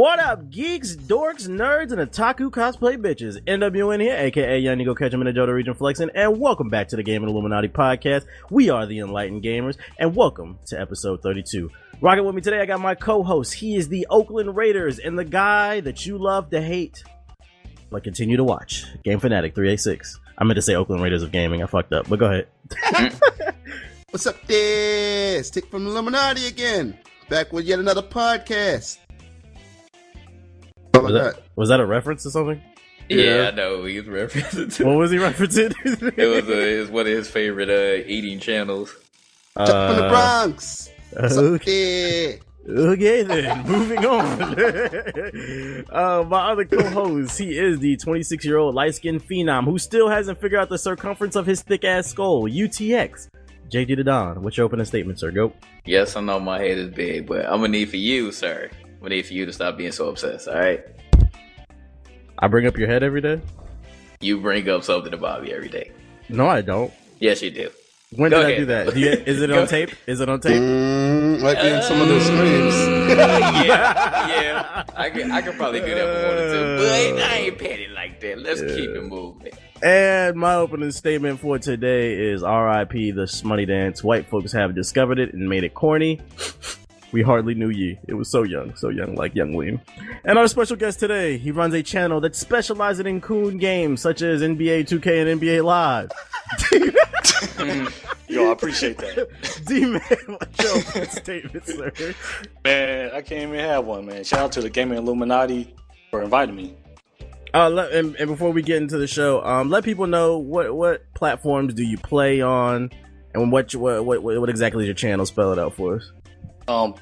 What up, geeks, dorks, nerds, and otaku cosplay bitches? NWN here, aka Young Go Catch him in the Johto region flexing, and welcome back to the Gaming Illuminati podcast. We are the Enlightened Gamers, and welcome to episode 32. Rocking with me today, I got my co-host. He is the Oakland Raiders and the guy that you love to hate, but continue to watch. Game Fanatic 386. I meant to say Oakland Raiders of Gaming. I fucked up, but go ahead. What's up there? Stick from Illuminati again. Back with yet another podcast. Was that, was that a reference to something? Yeah, yeah I know. He was referencing to What was he referencing? it was, uh, it was one of his favorite uh, eating channels. Chuck uh, from the Bronx. What's okay. Okay then, moving on. uh, my other co-host, he is the 26-year-old light-skinned phenom who still hasn't figured out the circumference of his thick-ass skull. UTX. JD the Don, what's your opening statement, sir? Go. Yes, I know my head is big, but I'm gonna need for you, sir. I'm gonna need for you to stop being so obsessed. All right. I bring up your head every day. You bring up something about me every day. No, I don't. Yes, you do. When Go did ahead. I do that? Do you, is it on tape? Is it on tape? Mm, might be in some of those screams. yeah, yeah. I could, I can probably do that for one or two, but I ain't petty like that. Let's yeah. keep it moving. And my opening statement for today is R.I.P. the Shmoney Dance. White folks have discovered it and made it corny. We hardly knew ye. It was so young, so young, like young Liam. And our special guest today, he runs a channel that specializes in coon games such as NBA 2K and NBA Live. Yo, I appreciate that. D man, what's your statement, sir? Man, I can't even have one, man. Shout out to the Gaming Illuminati for inviting me. Uh, let, and, and, before we get into the show, um, let people know what what platforms do you play on, and what what what, what exactly is your channel? Spell it out for us. Um,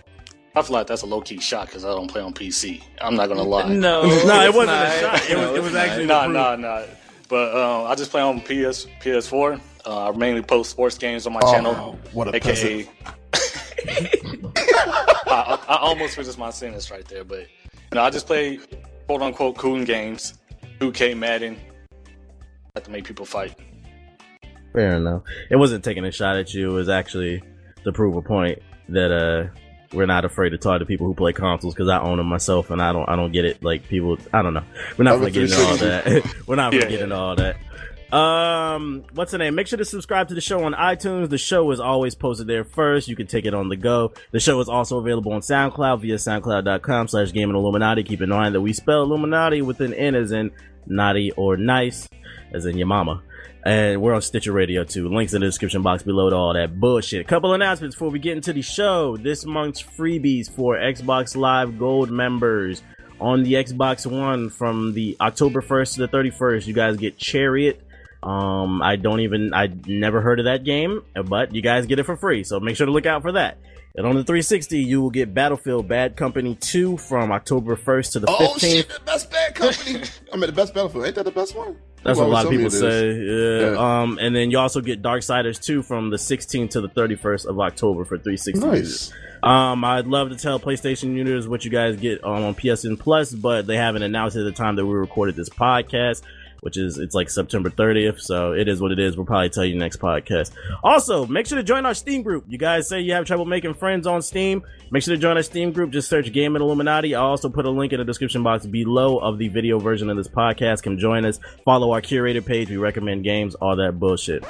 I feel like that's a low key shot because I don't play on PC. I'm not gonna lie. No, no, it wasn't not. a shot. It was, it was actually nah, nah, nah. But um, I just play on PS PS4. Uh, I mainly post sports games on my oh, channel. What a AKA. I, I, almost finished my sentence right there, but you know, I just play quote unquote cool games, 2K Madden. I have to make people fight. Fair enough. It wasn't taking a shot at you. It was actually to prove a point that uh we're not afraid to talk to people who play consoles because I own them myself and I don't I don't get it like people I don't know. We're not gonna get into all that. We're not gonna yeah, get into all that. Um what's the name? Make sure to subscribe to the show on iTunes. The show is always posted there first. You can take it on the go. The show is also available on SoundCloud via soundcloud.com slash gaming illuminati. Keep in mind that we spell illuminati with an N as in naughty or nice as in your mama and we're on Stitcher Radio too. Links in the description box below to all that bullshit. Couple announcements before we get into the show. This month's freebies for Xbox Live Gold members on the Xbox One from the October 1st to the 31st. You guys get Chariot. Um, I don't even, I never heard of that game, but you guys get it for free. So make sure to look out for that. And on the 360, you will get Battlefield Bad Company 2 from October 1st to the 15th. Oh shit, the best Bad Company. I mean, the best Battlefield. Ain't that the best one? That's what a lot of people say. Yeah. yeah. Um, and then you also get Darksiders 2 from the 16th to the 31st of October for 360. Nice. Um, I'd love to tell PlayStation users what you guys get um, on PSN Plus, but they haven't announced it at the time that we recorded this podcast which is it's like September 30th. So it is what it is. We'll probably tell you next podcast. Also, make sure to join our Steam group. You guys say you have trouble making friends on Steam. Make sure to join our Steam group. Just search Gaming Illuminati. I'll also put a link in the description box below of the video version of this podcast. Come join us. Follow our curated page. We recommend games, all that bullshit.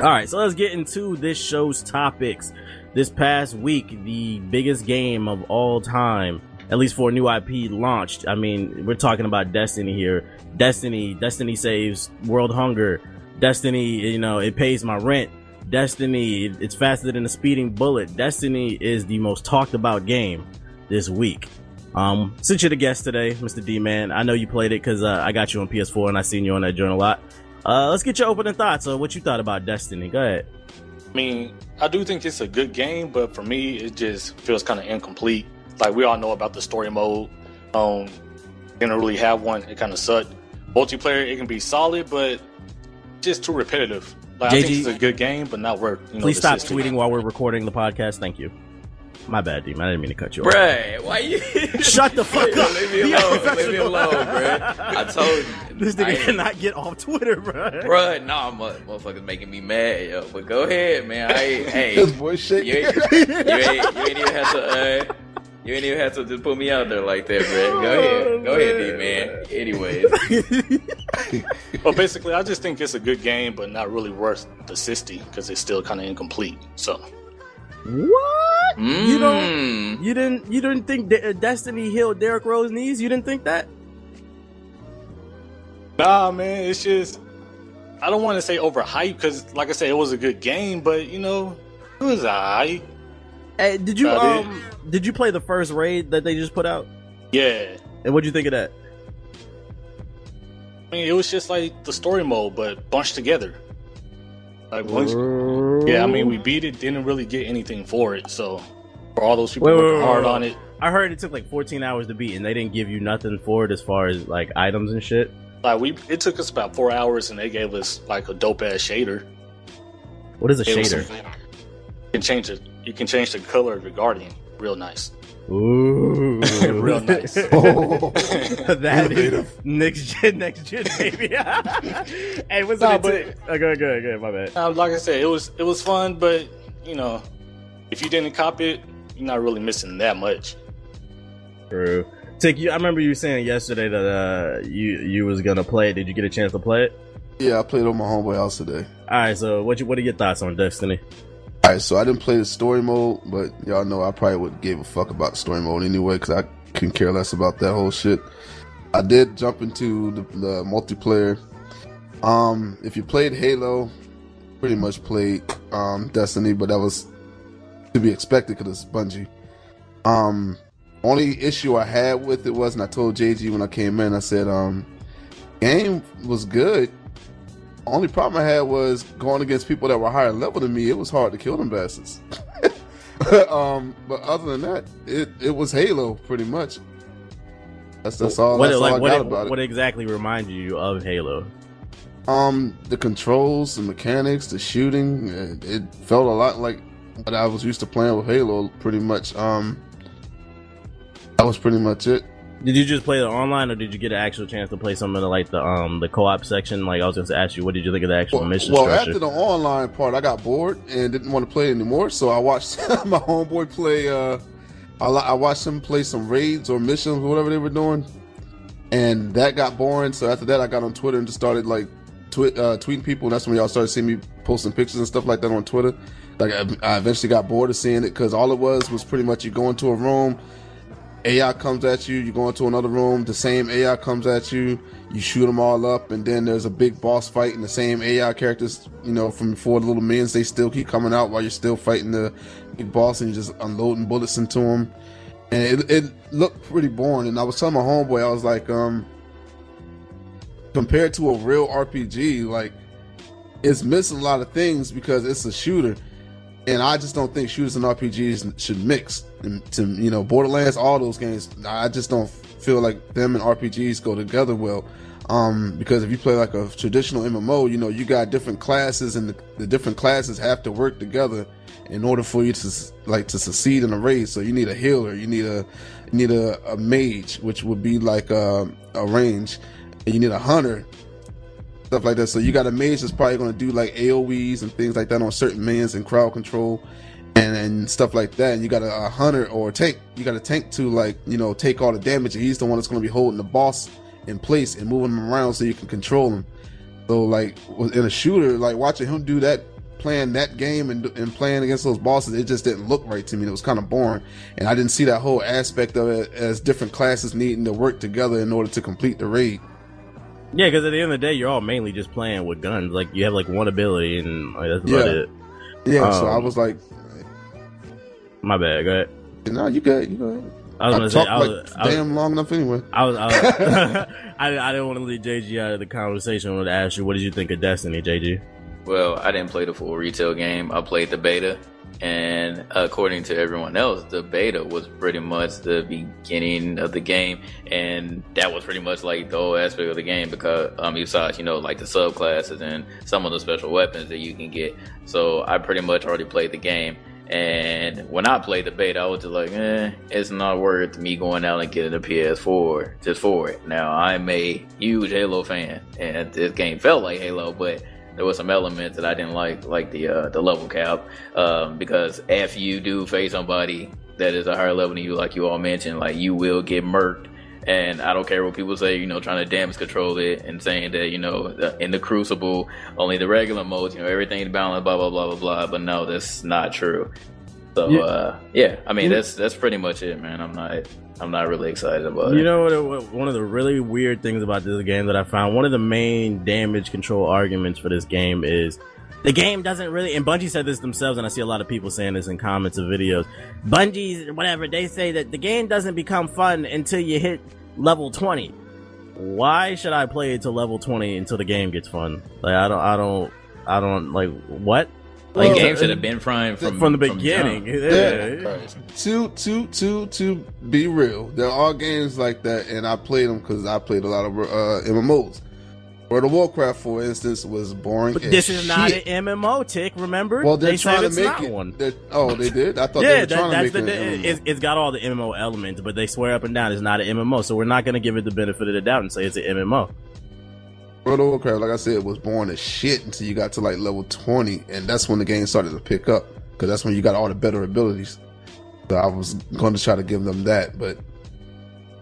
All right, so let's get into this show's topics. This past week, the biggest game of all time at least for a new IP launched. I mean, we're talking about Destiny here. Destiny, Destiny saves world hunger. Destiny, you know, it pays my rent. Destiny, it's faster than a speeding bullet. Destiny is the most talked about game this week. Um, since you're the guest today, Mr. D Man, I know you played it because uh, I got you on PS4 and I seen you on that joint a lot. Uh, let's get your opening thoughts on what you thought about Destiny. Go ahead. I mean, I do think it's a good game, but for me, it just feels kind of incomplete. Like we all know about the story mode. Um, didn't really have one. It kind of sucked. Multiplayer, it can be solid, but just too repetitive. Like, JG, I think it's a good game, but not worth. You know, please stop tweeting while we're recording the podcast. Thank you. My bad, Demon. I didn't mean to cut you off. Bruh, why you? Shut the fuck up. Leave me alone. Leave me alone, bruh. I told you. This nigga cannot get off Twitter, bruh. Bruh, nah, motherfuckers making me mad, yo. But go ahead, man. I, hey. This boy shit. You, you, ain't, you ain't even have to, uh, You ain't even have to just put me out there like that, bro. Go ahead. Go ahead, D man. Anyways. Well, basically, I just think it's a good game, but not really worth the 60 because it's still kind of incomplete. So, What? You don't. Mm. You didn't. You didn't think De- uh, Destiny healed Derrick Rose knees? You didn't think that? nah, man, it's just I don't want to say overhyped because, like I said, it was a good game, but you know, it was alright. Hey, did you um? Did you play the first raid that they just put out? Yeah, And what'd you think of that? I mean, it was just like the story mode, but bunched together. Like, once, yeah, I mean, we beat it, didn't really get anything for it. So, for all those people Wait, working wait, hard wait. on it, I heard it took like 14 hours to beat, and they didn't give you nothing for it as far as like items and shit. like we, it took us about four hours, and they gave us like a dope ass shader. What is a It shader? You can change it. You can change the color of your guardian. Real nice. Ooh, Real nice. Oh, that is Innovative. next gen, next gen, baby. hey, what's Nah, up? but- Oh, go, go, go. My bad. Uh, like I said, it was it was fun, but you know, if you didn't copy it, you're not really missing that much. True. Tick, you, I remember you saying yesterday that uh, you you was gonna play it. Did you get a chance to play it? yeah, I played on my homeboy house today. All right. So, what you what are your thoughts on Destiny? All right, so I didn't play the story mode, but y'all know I probably would give a fuck about story mode anyway because I can care less about that whole shit. I did jump into the, the multiplayer. Um, if you played Halo, pretty much played um, Destiny, but that was to be expected because it's Bungie. Um, only issue I had with it was, and I told JG when I came in, I said, um, game was good. Only problem I had was going against people that were higher level than me. It was hard to kill them bastards. um, but other than that, it, it was Halo pretty much. That's that's all. what that's like all I what, got about it. what exactly reminds you of Halo? Um, the controls, the mechanics, the shooting. It, it felt a lot like what I was used to playing with Halo. Pretty much. Um, that was pretty much it. Did you just play the online, or did you get an actual chance to play some of the like the um the co-op section? Like I was going to ask you, what did you think of the actual Well, mission well, structure? after the online part, I got bored and didn't want to play anymore. So I watched my homeboy play. Uh, I, I watched him play some raids or missions, or whatever they were doing, and that got boring. So after that, I got on Twitter and just started like twi- uh, tweeting people. And that's when y'all started seeing me posting pictures and stuff like that on Twitter. Like I, I eventually got bored of seeing it because all it was was pretty much you go into a room. AI comes at you, you go into another room, the same AI comes at you, you shoot them all up, and then there's a big boss fight, and the same AI characters, you know, from before the little minions, they still keep coming out while you're still fighting the big boss, and you're just unloading bullets into them. And it, it looked pretty boring, and I was telling my homeboy, I was like, um, compared to a real RPG, like, it's missing a lot of things because it's a shooter and I just don't think shooters and RPGs should mix. And to you know, Borderlands, all those games, I just don't feel like them and RPGs go together well. Um, because if you play like a traditional MMO, you know, you got different classes, and the, the different classes have to work together in order for you to like to succeed in a raid. So you need a healer, you need a you need a, a mage, which would be like a, a range, and you need a hunter, stuff like that. So you got a mage that's probably going to do like AOE's and things like that on certain minions and crowd control and, and stuff like that. And you got a, a hunter or a tank. You got a tank to like you know take all the damage. And he's the one that's going to be holding the boss in place and moving him around so you can control him. So like in a shooter, like watching him do that. Playing that game and, and playing against those bosses, it just didn't look right to me. It was kind of boring, and I didn't see that whole aspect of it as different classes needing to work together in order to complete the raid. Yeah, because at the end of the day, you're all mainly just playing with guns. Like you have like one ability, and like, that's about Yeah. it. Yeah, so Um, I was like, My bad. Go ahead. "No, you good, you good." I was I gonna say talked I was, like I was, damn long enough anyway. I was, I, was I, I didn't want to leave JG out of the conversation. I wanted to ask you, what did you think of Destiny, JG? Well, I didn't play the full retail game. I played the beta, and according to everyone else, the beta was pretty much the beginning of the game, and that was pretty much like the whole aspect of the game because um, besides you know like the subclasses and some of the special weapons that you can get. So I pretty much already played the game. And when I played the beta, I was just like, eh, it's not worth me going out and getting a PS4 just for it. Now, I'm a huge Halo fan, and this game felt like Halo, but there were some elements that I didn't like, like the uh, the level cap, um, because if you do face somebody, that is a higher level than you, like you all mentioned, like you will get murked. And I don't care what people say, you know, trying to damage control it and saying that, you know, in the Crucible, only the regular modes, you know, everything's balanced, blah, blah, blah, blah, blah. But no, that's not true. So, yeah, uh, yeah I mean, that's that's pretty much it, man. I'm not I'm not really excited about you it. You know what? One of the really weird things about this game that I found, one of the main damage control arguments for this game is the game doesn't really, and Bungie said this themselves, and I see a lot of people saying this in comments of videos. Bungie's, whatever, they say that the game doesn't become fun until you hit level 20. Why should I play it to level 20 until the game gets fun? Like, I don't, I don't, I don't, like, what? Like well, game should have been fun from from the beginning. From yeah. yeah. To to to to be real, there are games like that, and I played them because I played a lot of uh, MMOs. World of Warcraft, for instance, was boring. But this is shit. not an MMO, Tick. Remember? Well, they're they trying to make it one. Oh, they did. I thought yeah, they were trying that, to make the, it. It's, it's got all the MMO elements, but they swear up and down it's not an MMO. So we're not going to give it the benefit of the doubt and say it's an MMO. World of Warcraft, like I said, was born as shit until you got to like level twenty, and that's when the game started to pick up because that's when you got all the better abilities. So I was going to try to give them that, but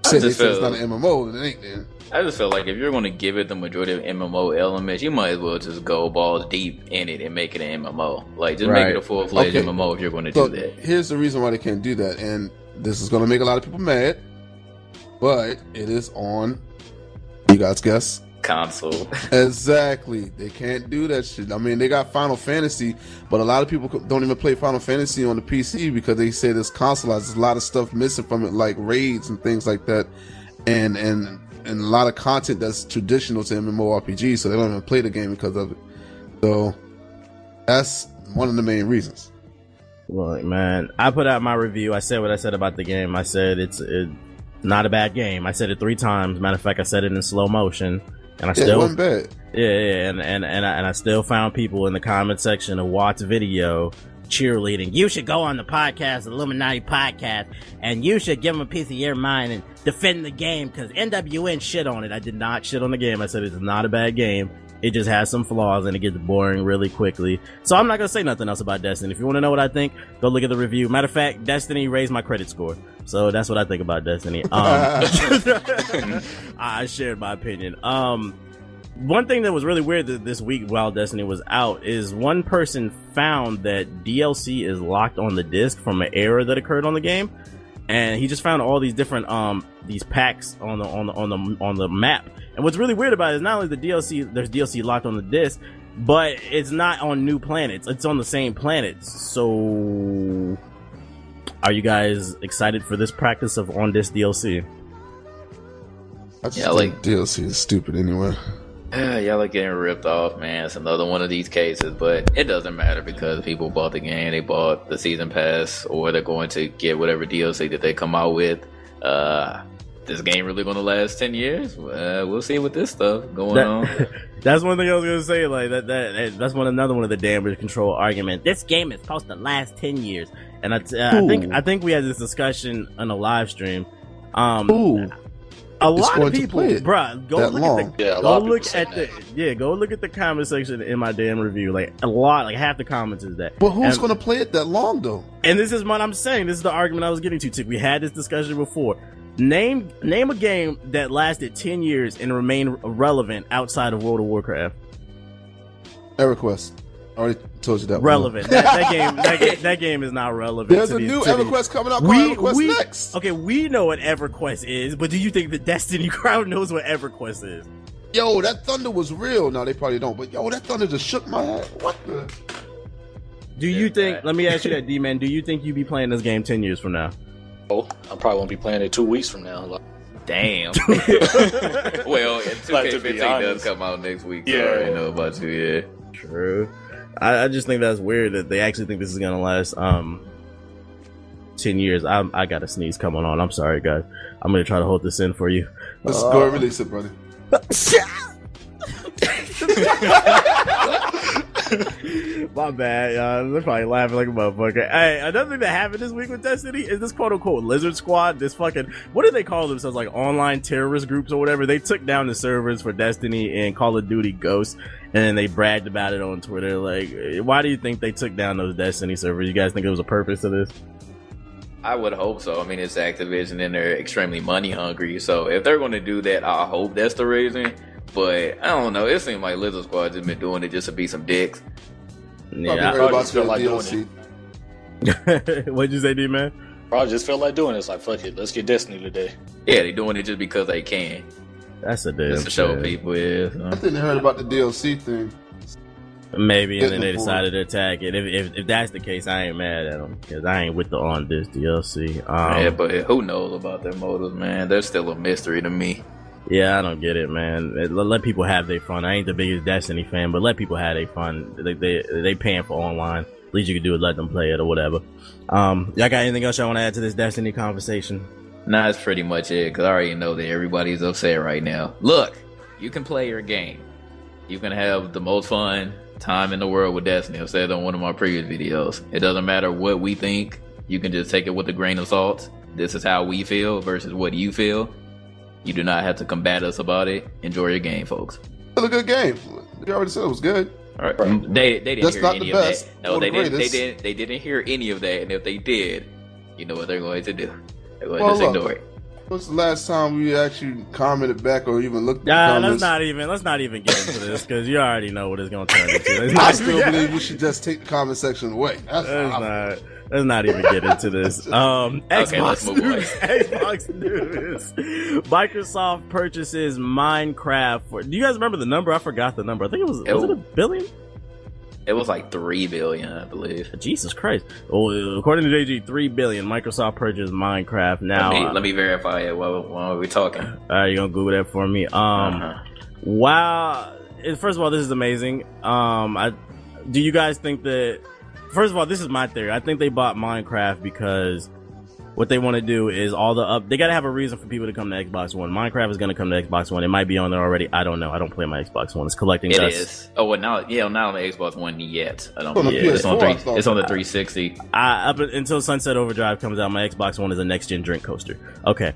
since they said it's not an MMO, it ain't then. I just feel like if you're going to give it the majority of MMO elements, you might as well just go balls deep in it and make it an MMO. Like, just right. make it a full fledged okay. MMO if you're going to so do that. Here's the reason why they can't do that, and this is going to make a lot of people mad, but it is on. You guys guess? Console. exactly. They can't do that shit. I mean, they got Final Fantasy, but a lot of people don't even play Final Fantasy on the PC because they say this console has a lot of stuff missing from it, like raids and things like that. And and and a lot of content that's traditional to MMORPG, so they don't even play the game because of it. So that's one of the main reasons. Look, man, I put out my review. I said what I said about the game. I said it's it, not a bad game. I said it three times. Matter of fact, I said it in slow motion, and I yeah, still. Yeah, yeah, and and and I, and I still found people in the comment section of Watt's video cheerleading. You should go on the podcast, Illuminati podcast, and you should give them a piece of your mind and defend the game because NWN shit on it. I did not shit on the game. I said it's not a bad game. It just has some flaws and it gets boring really quickly. So I'm not gonna say nothing else about Destiny. If you want to know what I think, go look at the review. Matter of fact, Destiny raised my credit score, so that's what I think about Destiny. Um, I shared my opinion. Um, one thing that was really weird this week while Destiny was out is one person found that DLC is locked on the disc from an error that occurred on the game, and he just found all these different um these packs on the on the on the on the map. And what's really weird about it is not only the DLC there's DLC locked on the disc, but it's not on new planets. It's on the same planets. So, are you guys excited for this practice of on disc DLC? I just yeah, like DLC is stupid anyway. Yeah, y'all are getting ripped off, man. It's another one of these cases, but it doesn't matter because people bought the game, they bought the season pass, or they're going to get whatever DLC that they come out with. Uh, this game really going to last ten years? Uh, we'll see with this stuff going that, on. that's one thing I was going to say. Like that, that, that's one another one of the damage control argument. This game is supposed to last ten years, and I, uh, I think I think we had this discussion on a live stream. Um, Ooh a lot of people, bruh, go look long. at the yeah, go look at the that. yeah, go look at the comment section in my damn review. Like a lot, like half the comments is that. But who's and, gonna play it that long though? And this is what I'm saying. This is the argument I was getting to. Tick. We had this discussion before. Name name a game that lasted ten years and remained relevant outside of World of Warcraft. EverQuest I already told you that. Relevant. That, that, game, that, game, that game is not relevant. There's a these, new EverQuest coming out. We, EverQuest we, next. Okay, we know what EverQuest is, but do you think the Destiny crowd knows what EverQuest is? Yo, that thunder was real. No, they probably don't. But yo, that thunder just shook my head. What the? Do you think? Let me ask you that, D man. Do you think you'd be playing this game ten years from now? Oh, I probably won't be playing it two weeks from now. Like, Damn. well, 2K15 does come out next week. So yeah, I already know about you. Yeah. True. I, I, just think that's weird that they actually think this is gonna last um ten years. I I got a sneeze coming on. I'm sorry, guys. I'm gonna try to hold this in for you. Let's uh, go and release it, buddy. My bad. They're probably laughing like a motherfucker. Hey, another thing that happened this week with Destiny is this quote unquote Lizard Squad. This fucking what do they call themselves? Like online terrorist groups or whatever. They took down the servers for Destiny and Call of Duty Ghosts, and they bragged about it on Twitter. Like, why do you think they took down those Destiny servers? You guys think it was a purpose to this? I would hope so. I mean, it's Activision and they're extremely money hungry. So if they're going to do that, I hope that's the reason. But I don't know. It seems like Lizard Squad just been doing it just to be some dicks. Probably Yeah. heard about just feel the like doing DLC. What'd you say, D man? Probably just felt like doing it. It's like fuck it, let's get Destiny today. Yeah, they doing it just because they can. That's a damn Just to show shame. people. Yeah. I so. think they heard about the DLC thing. Maybe, and then they decided to attack it. If, if, if that's the case, I ain't mad at them because I ain't with the on this DLC. Um, yeah, but who knows about their motives, man? They're still a mystery to me. Yeah, I don't get it, man. Let, people have their fun. I ain't the biggest Destiny fan, but let people have their fun. They they they paying for online. At Least you can do is let them play it or whatever. Um, y'all got anything else y'all want to add to this Destiny conversation? Nah, that's pretty much it. Cause I already know that everybody's upset right now. Look, you can play your game. You can have the most fun time in the world with Destiny. I said on one of my previous videos. It doesn't matter what we think. You can just take it with a grain of salt. This is how we feel versus what you feel. You do not have to combat us about it. Enjoy your game, folks. It was a good game. You already said it was good. All right. Mm, they they didn't That's hear any the of best that. No, they didn't. They didn't. They didn't hear any of that. And if they did, you know what they're going to do. They're going Well, to just look. ignore it. What's the last time we actually commented back or even looked at the Nah, let's not even let's not even get into this because you already know what it's gonna turn into. I still believe we should just take the comment section away. That's let's not let's not even get into this. Um, Xbox on. news. Xbox news. Microsoft purchases Minecraft. For, do you guys remember the number? I forgot the number. I think it was It was it a billion? It was like three billion, I believe. Jesus Christ! Oh, according to JG, three billion. Microsoft purchased Minecraft. Now, let, me, uh, let me verify it while, while we're talking. all right, you gonna Google that for me? Um, Uh-huh. Wow. First of all, this is amazing. Um, I do you guys think that? First of all, this is my theory. I think they bought Minecraft because what they want to do is all the up. They got to have a reason for people to come to Xbox One. Minecraft is going to come to Xbox One. It might be on there already. I don't know. I don't play my Xbox One. It's collecting It dust. is. Oh, well, now, yeah, not on the Xbox One yet. I don't On the it's on PS4 I three. It's on the 360. I, up until Sunset Overdrive comes out, my Xbox One is a next gen drink coaster. Okay.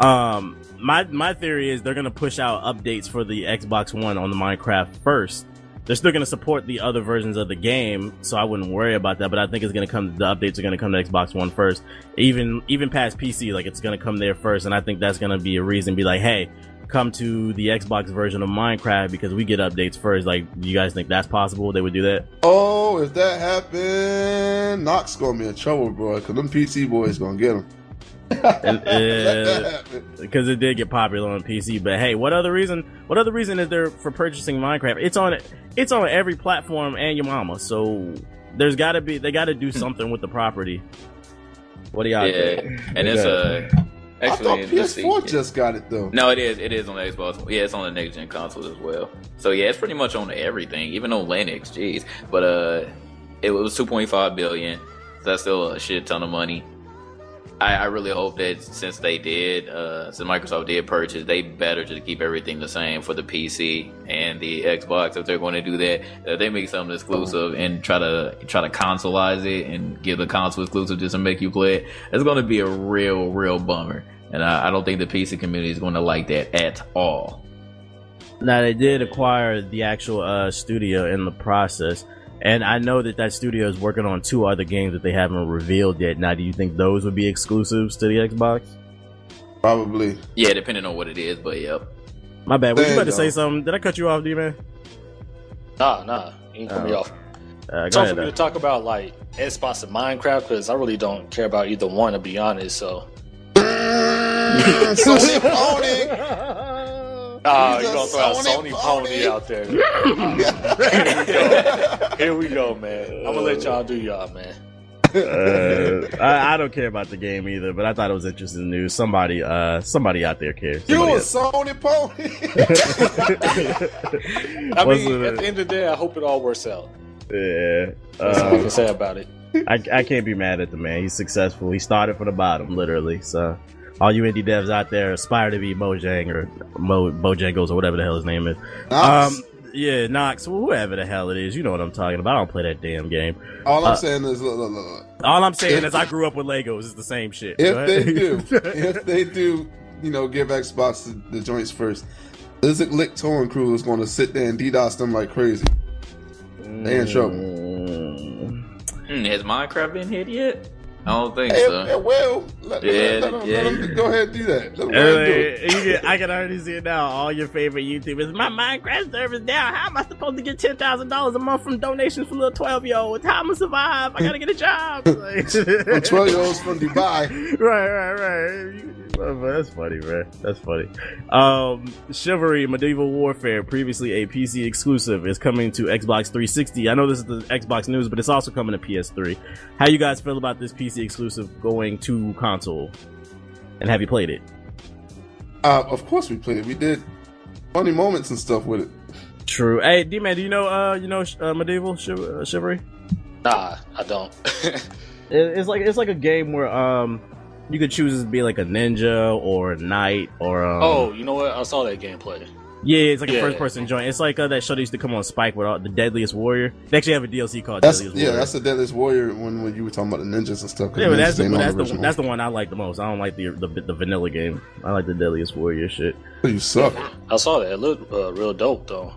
Um, my my theory is they're gonna push out updates for the Xbox One on the Minecraft first. They're still gonna support the other versions of the game, so I wouldn't worry about that. But I think it's gonna come. The updates are gonna come to Xbox One first, even even past PC. Like it's gonna come there first, and I think that's gonna be a reason. Be like, hey, come to the Xbox version of Minecraft because we get updates first. Like, do you guys think that's possible? They would do that? Oh, if that happened, Notch gonna be in trouble, bro. Cause them PC boys gonna get him. And, uh, because it did get popular on PC. But hey, what other reason? What other reason is there for purchasing Minecraft? It's on it's on every platform and your mama. So there's got to be they got to do something with the property. What do y'all Yeah, think? and it's uh I thought actually let's see. PS4 just got it though. No, it is. It is on the Xbox. Yeah, it's on the next gen consoles as well. So yeah, it's pretty much on everything, even on Linux. Jeez, but uh, it was 2.5 billion. So that's still a shit ton of money. I, I really hope that since they did, uh, since Microsoft did purchase, they better just keep everything the same for the PC and the Xbox. If they're going to do that, if they make something exclusive and try to try to consoleize it and give the console exclusive just to make you play it, it's going to be a real, real bummer. And I, I don't think the PC community is going to like that at all. Now they did acquire the actual uh, studio in the process, and I know that that studio is working on two other games that they haven't revealed yet. Now, do you think those would be exclusives to the Xbox? Probably. Yeah, depending on what it is, but yep. My bad. Was you about to say something? Did I cut you off, D man? Nah, nah, you ain't cut me Oh. off. Uh, It's go hard for me to talk about like Xbox and Minecraft because I really don't care about either one to be honest. So, Sony pony. ah, you're gonna throw out Sony Sony pony. pony. out there? Here we go. Here we go, man. I'm gonna let y'all do y'all, man. uh, I, I don't care about the game either, but I thought it was interesting news. Somebody, uh, somebody out there cares. You Somebody a else- Sony pony? I What's mean, it- at the end of the day, I hope it all works out. yeah, That's all I uh, can say about it. I, I can't be mad at the man. He's successful. He started from the bottom, literally. So, all you indie devs out there aspire to be Mojang or Mo, Bojangles or whatever the hell his name is. Notch, Um, yeah, Notch, whoever the hell it is, you know what I'm talking about. I don't play that damn game. all I'm uh, saying is, look, look, look, look. All I'm saying If- is I grew up with Legos. It's the same shit. If ahead. they do, if they do, you know, give Xbox the, the joints first, Isaac Lick Towing Crew is going to sit there and DDoS them like crazy. They in trouble. Mm. Hmm, has Minecraft been hit yet? I don't think Hey, so. hey, well, let, Yeah, let, let, yeah. let him go ahead and do that. Let him go ahead and do it. Anyway, you can- I can already see it now. All your favorite YouTubers. My Minecraft server's down. How am I supposed to get ten thousand dollars a month from donations from little twelve year olds? How am I survive? I gotta get a job. Like- 12 year olds from Dubai. right, right, right. Man, That's funny, man. That's funny. Um, Chivalry Medieval Warfare, previously a PC exclusive, is coming to Xbox 360. I know this is the Xbox news, but it's also coming to PS3. How you guys feel about this PC exclusive going to console? And have you played it? Uh, of course we played it. We did funny moments and stuff with it. True. Hey, D man, do you know uh you know uh, Medieval Chiv- uh, Chivalry? Nah, I don't. It- It's like it's like a game where um you could choose to be like a ninja or a knight or um, oh, you know what? I saw that gameplay. Yeah, it's like a first person joint. It's like uh, that show that used to come on Spike with all, the Deadliest Warrior. They actually have a DLC called That's Deadliest yeah, Warrior. that's the Deadliest Warrior when, when you were talking about the ninjas and stuff. yeah, but that's the, but that's, the, that's the one I like the most. I don't like the the, the vanilla game. I like the Deadliest Warrior shit. you suck. I saw that. It looked uh, real dope though.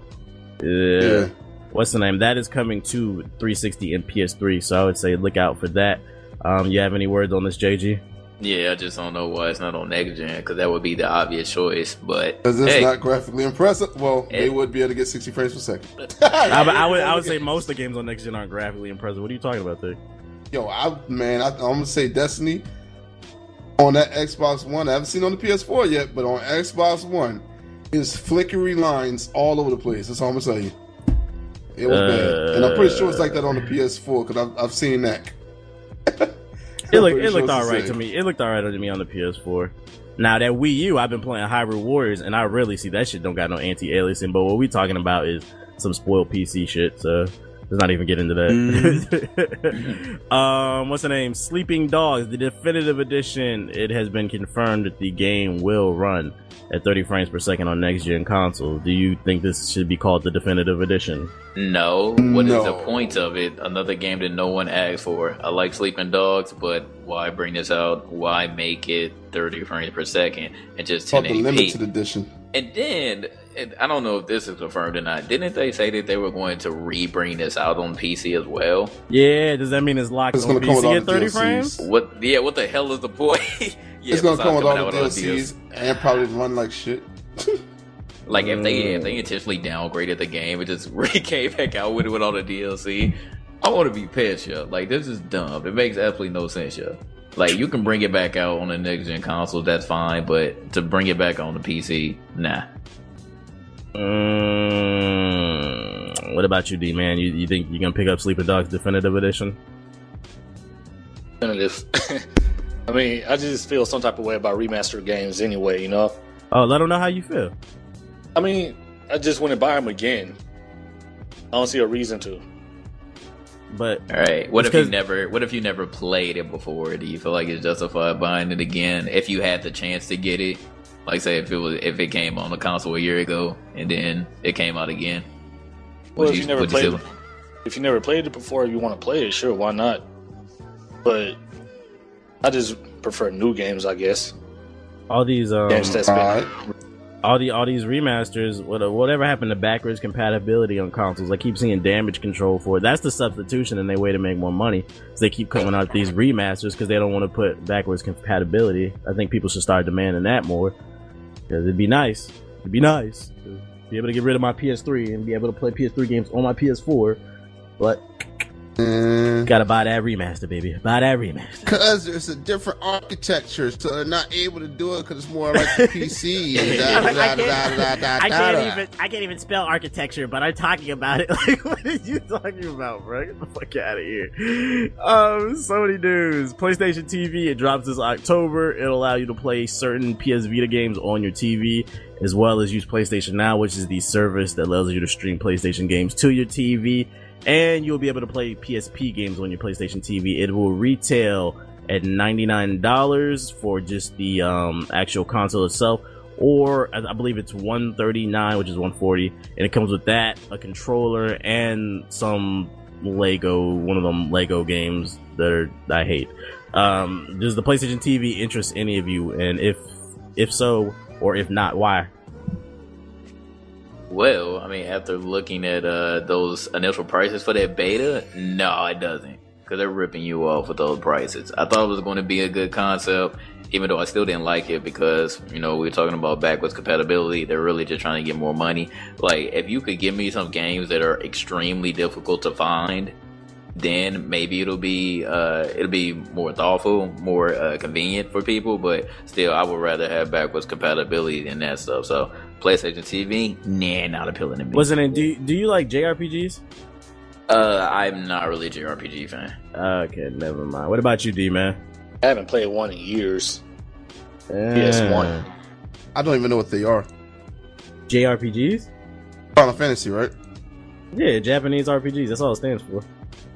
Yeah. Yeah. What's the name? That is coming to 360 and PS3. So I would say look out for that. Um, you have any words on this, JG? Yeah, I just don't know why it's not on next gen because that would be the obvious choice. But Because it's hey, not graphically impressive. Well, they would be able to get 60 frames per second. I, would- I would I would say most of the games on next gen aren't graphically impressive. What are you talking about there? Yo, I man, I, I'm gonna say Destiny on that Xbox One. I haven't seen it on the PS4 yet, but on Xbox One, is flickery lines all over the place. That's all I'm gonna tell you. It was bad, and I'm pretty sure it's like that on the PS4 because I've, I've seen that. It looked it looked all right to me. It looked all right to me on the PS4. Now that Wii U, I've been playing Hyrule Warriors, and I really see that shit don't got no anti-aliasing. But what we talking about is some spoiled PC shit. So let's not even get into that. um, what's the name? Sleeping Dogs, the definitive edition. It has been confirmed that the game will run at 30 frames per second on next gen console. Do you think this should be called the definitive edition? no. What is No. the point of it? Another game that no one asked for. I like Sleeping Dogs, but why bring this out? Why make it 30 frames per second and just Called the 1080p? limited edition. And then, and I don't know if this is confirmed or not. Didn't they say that they were going to re-bring this out on PC as well? Yeah, does that mean it's locked It's on gonna come with all PC at 30 DLCs. frames? What? Yeah, what the hell is the point? yeah, it's gonna come with all the with DLCs and probably run like shit. Like if they Mm. if they intentionally downgraded the game and just re came back out with it with all the DLC, I want to be pissed, yo. Like this is dumb. It makes absolutely no sense, yo. Like you can bring it back out on the next gen console, that's fine, but to bring it back on the PC, nah. Mm, what about you, D man? You, you think you're gonna pick up Sleeping Dogs Definitive Edition? Definitive. I mean, I just feel some type of way about remastered games anyway. You know. Oh, let them know how you feel. I mean, I just want to buy them again. I don't see a reason to. But All right. What if you never? What if you never played it before? Do you feel like it's justified buying it again if you had the chance to get it? Like, say if it was if it came on the console a year ago and then it came out again. Well, if you, never played, still- it, if you never played it before, you want to play it, sure, why not? But I just prefer new games, I guess. all these um, Games that's been Alright. all the all these remasters, whatever happened to backwards compatibility on consoles? I keep seeing damage control for it. That's the substitution and they way to make more money. So they keep coming out these remasters because they don't want to put backwards compatibility. I think people should start demanding that more because it'd be nice. It'd be nice to be able to get rid of my PS3 and be able to play PS3 games on my PS4. But And gotta buy that remaster, baby. Buy that remaster. Cause there's a different architecture, so they're not able to do it because it's more like the PC. I can't even I can't even spell architecture, but I'm talking about it. Like, what are you talking about, bro? Get the fuck out of here. Um, so many news. PlayStation TV, it drops this October. It'll allow you to play certain PS Vita games on your TV, as well as use PlayStation Now, which is the service that allows you to stream PlayStation games to your TV. And you'll be able to play PSP games on your PlayStation TV. It will retail at $99 for just the um, actual console itself or I believe it's 139 which is 140 and it comes with that a controller and some Lego one of them Lego games that are I hate. Um does the PlayStation TV interest any of you? And if if so or if not why Well, I mean, after looking at uh, those initial prices for that beta, no, it doesn't. because they're ripping you off with those prices. I thought it was going to be a good concept, even though I still didn't like it because you know we are talking about backwards compatibility. They're really just trying to get more money. Like if you could give me some games that are extremely difficult to find then maybe it'll be uh, it'll be more thoughtful, more uh, convenient for people. But still, I would rather have backwards compatibility than that stuff. So PlayStation TV, nah, not appealing to me. Wasn't it? Do you, do you like JRPGs? Uh, I'm not really a JRPG fan. Okay, never mind. What about you, D man? I haven't played one in years. Yeah. PS1. I don't even know what they are. JRPGs? Final Fantasy, right? Yeah, Japanese RPGs. That's all it stands for.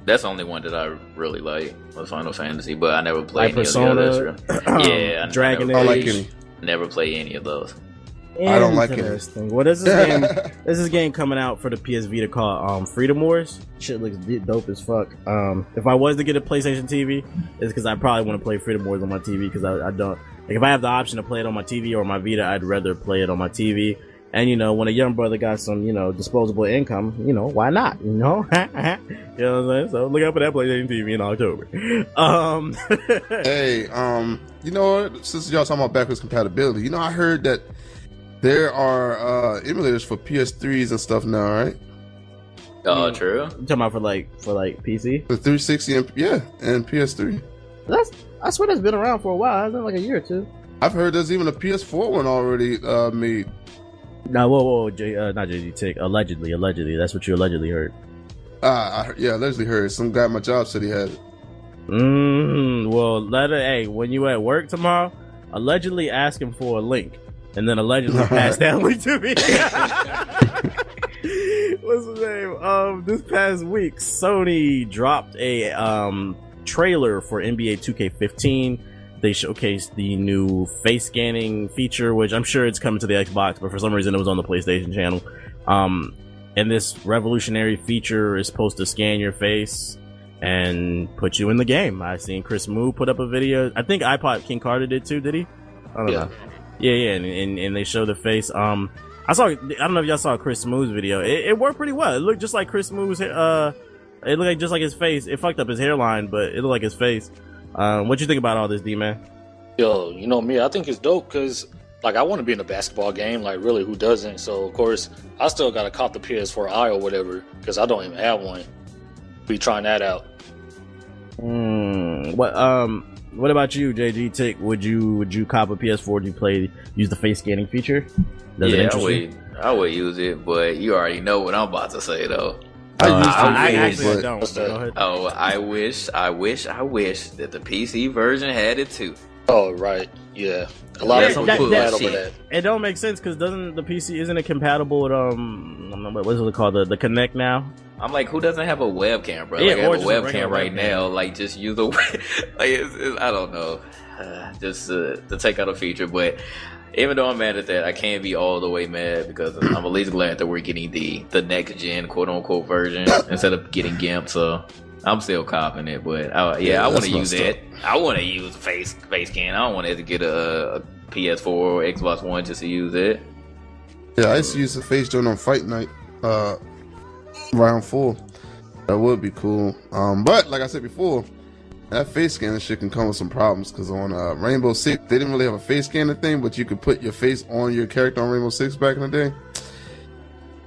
That's the only one that I really like was Final Fantasy, but I never played Like any of the Persona, others. yeah, I Dragon never, I like Age. any. never play any of those. I don't like it. Interesting. Well, this is game. this is game coming out for the PS Vita called um, Freedom Wars. Shit looks dope as fuck. Um, if I was to get a PlayStation TV, it's because I probably want to play Freedom Wars on my TV because I, I don't. Like, if I have the option to play it on my TV or my Vita, I'd rather play it on my TV. And you know, when a young brother got some, you know, disposable income, you know, why not? You know, you know what I'm saying? So look out for that PlayStation TV in October. Um, Hey, um, you know what? Since y'all talking about backwards compatibility, you know, I heard that there are uh emulators for PS3s and stuff now, right? Oh, Mm. true. you talking about for like for like PC? The 360 and yeah, and PS3. That's I swear that's been around for a while. Hasn't it like a year or two? I've heard there's even a PS4 one already uh made. No, whoa, whoa, J, uh, not JD Tick. Allegedly, allegedly. That's what you allegedly heard. Uh, yeah, allegedly heard some guy at my job said he had it. Mm, well, let it. Hey, when you at work tomorrow, allegedly ask him for a link, and then allegedly passed that link to me. What's the name? Um, this past week, Sony dropped a um trailer for NBA 2K15. They showcased the new face scanning feature, which I'm sure it's coming to the Xbox, but for some reason it was on the PlayStation channel. Um, and this revolutionary feature is supposed to scan your face and put you in the game. I seen Chris Smoove put up a video. I think iPod King Carter did too. Did he? I don't Yeah. know. Yeah, yeah, and, and and they show the face. Um, I saw. I don't know if y'all saw Chris Smoove's video. It, it worked pretty well. It looked just like Chris Smoove's. Uh, it looked like just like his face. It fucked up his hairline, but it looked like his face. Um, what you think about all this, D man? Yo, you know me, I think it's dope because like I want to be in a basketball game. Like really, who doesn't? So of course, I still got to cop the PS4i or whatever because I don't even have one. Be trying that out. Hmm. What um. What about you, JG Tick? Would you would you cop a PS4? Do you play use the face scanning feature? Does it yeah, I interest you? would, I would use it, but you already know what I'm about to say though. I Uh, used I, I actually but don't. What's Go ahead. Oh, I wish, I wish, I wish that the PC version had it too. Oh right, yeah. A lot Yeah, of people that- put that- that over that. It don't make sense because doesn't the PC isn't it compatible with um I don't know, what's it called the the Kinect now? I'm like, who doesn't have a webcam, bro? Yeah, like, I have a just a webcam right webcam. now. Like, just use a, like, it's, it's, I don't know, uh, just uh, to take out a feature. But even though I'm mad at that, I can't be all the way mad because I'm at least glad that we're getting the the next gen quote unquote version instead of getting GIMP. So I'm still copping it. But uh, yeah, Yeah, I want to use messed it. I want to use face face scan. I don't want to to get a, a PS4 or Xbox One just to use it. Yeah, I used to use the face joint on Fight Night, uh, round four. That would be cool. Um, but like I said before, that face scanning shit can come with some problems because on uh, Rainbow Six, they didn't really have a face scanner thing, but you could put your face on your character on Rainbow Six back in the day.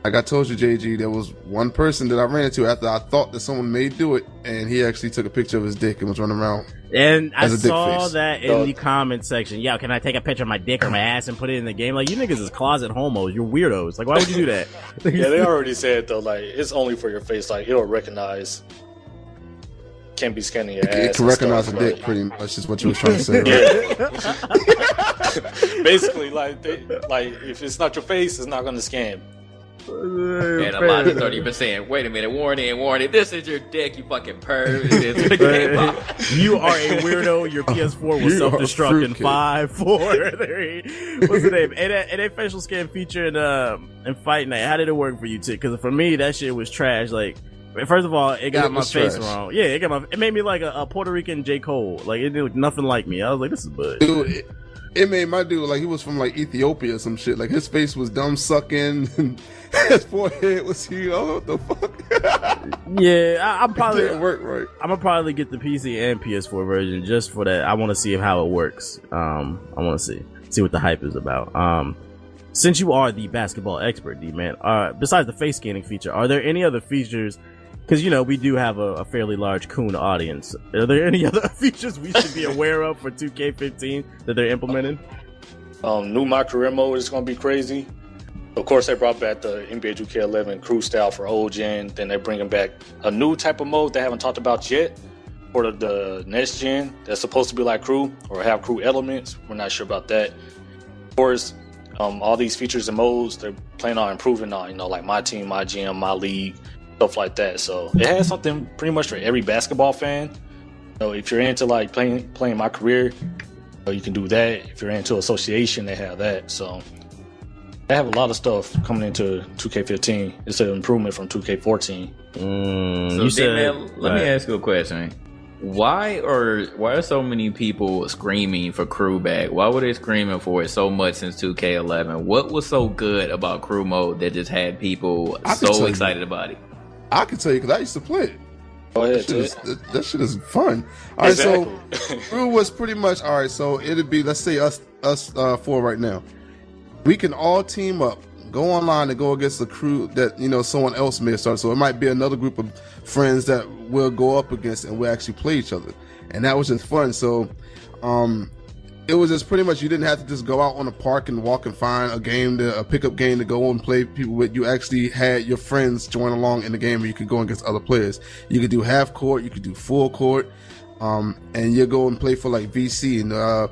Like I told you, JG, there was one person that I ran into after I thought that someone may do it, and he actually took a picture of his dick and was running around. And I As a dick saw face. that in Dog. the comment section. Yo, can I take a picture of my dick or my ass and put it in the game? Like you niggas is closet homos. You're weirdos. Like why would you do that? Yeah, they already said though, like it's only for your face. Like it'll recognize. Can't be scanning your ass. It can and recognize a dick like- pretty much, is what you were trying to say. Right? Yeah. Basically, like they, like if it's not your face, it's not going to scan. And a lot of thirty percent. Wait a minute, warning, warning. This is your dick, you fucking perv. It's the game you are a weirdo. Your PS4 will You self destruct in fruitcake. five, four, three. What's the name? And that, and that facial scan feature in um in Fight Night. How did it work for you, Tick? Because for me, that shit was trash. Like. First of all, it got It my face trash. wrong. Yeah, it got my. It made me like a, a Puerto Rican J Cole. Like it looked nothing like me. I was like, this is bud. Dude, it, it made my dude like he was from like Ethiopia or some shit. Like his face was dumb sucking, and his forehead was huge. Oh, what the fuck? Yeah, I, I'm it probably didn't work right. I'm gonna probably get the PC and PS4 version just for that. I want to see how it works. Um, I want to see see what the hype is about. Um, since you are the basketball expert, D man, uh, besides the face scanning feature, are there any other features? Because you know we do have a, a fairly large Coon audience. Are there any other features we should be aware of for 2K15 that they're implementing? Um, new My Career mode is going to be crazy. Of course, they brought back the NBA 2K11 crew style for old gen. Then they're bringing back a new type of mode they haven't talked about yet for the, the next gen. That's supposed to be like crew or have crew elements. We're not sure about that. Of course, um, all these features and modes they're planning on improving on. You know, like my team, my gym, my league, stuff like that. So it has something pretty much for every basketball fan. So if you're into like playing playing my career, so you can do that. If you're into association, they have that. So they have a lot of stuff coming into 2K15. It's an improvement from 2K14. Mm, So, you D-Man, said. let me ask you a question. Why are why are so many people screaming for crew back? Why were they screaming for it so much since 2K11? What was so good about crew mode that just had people I can tell so you. excited about it? I can tell you because I used to play it. Go ahead, That shit, is, that, that shit is fun. All right, so Exactly. crew was pretty much all right. So it'd be let's say us us uh, four right now. We can all team up, go online and go against the crew that you know someone else may start. So it might be another group of friends that we'll go up against and we'll actually play each other, and that was just fun. So, um, it was just pretty much you didn't have to just go out on a park and walk and find a game to a pickup game to go and play people with. You actually had your friends join along in the game, and you could go against other players. You could do half court, you could do full court, um, and you go and play for like VC and uh,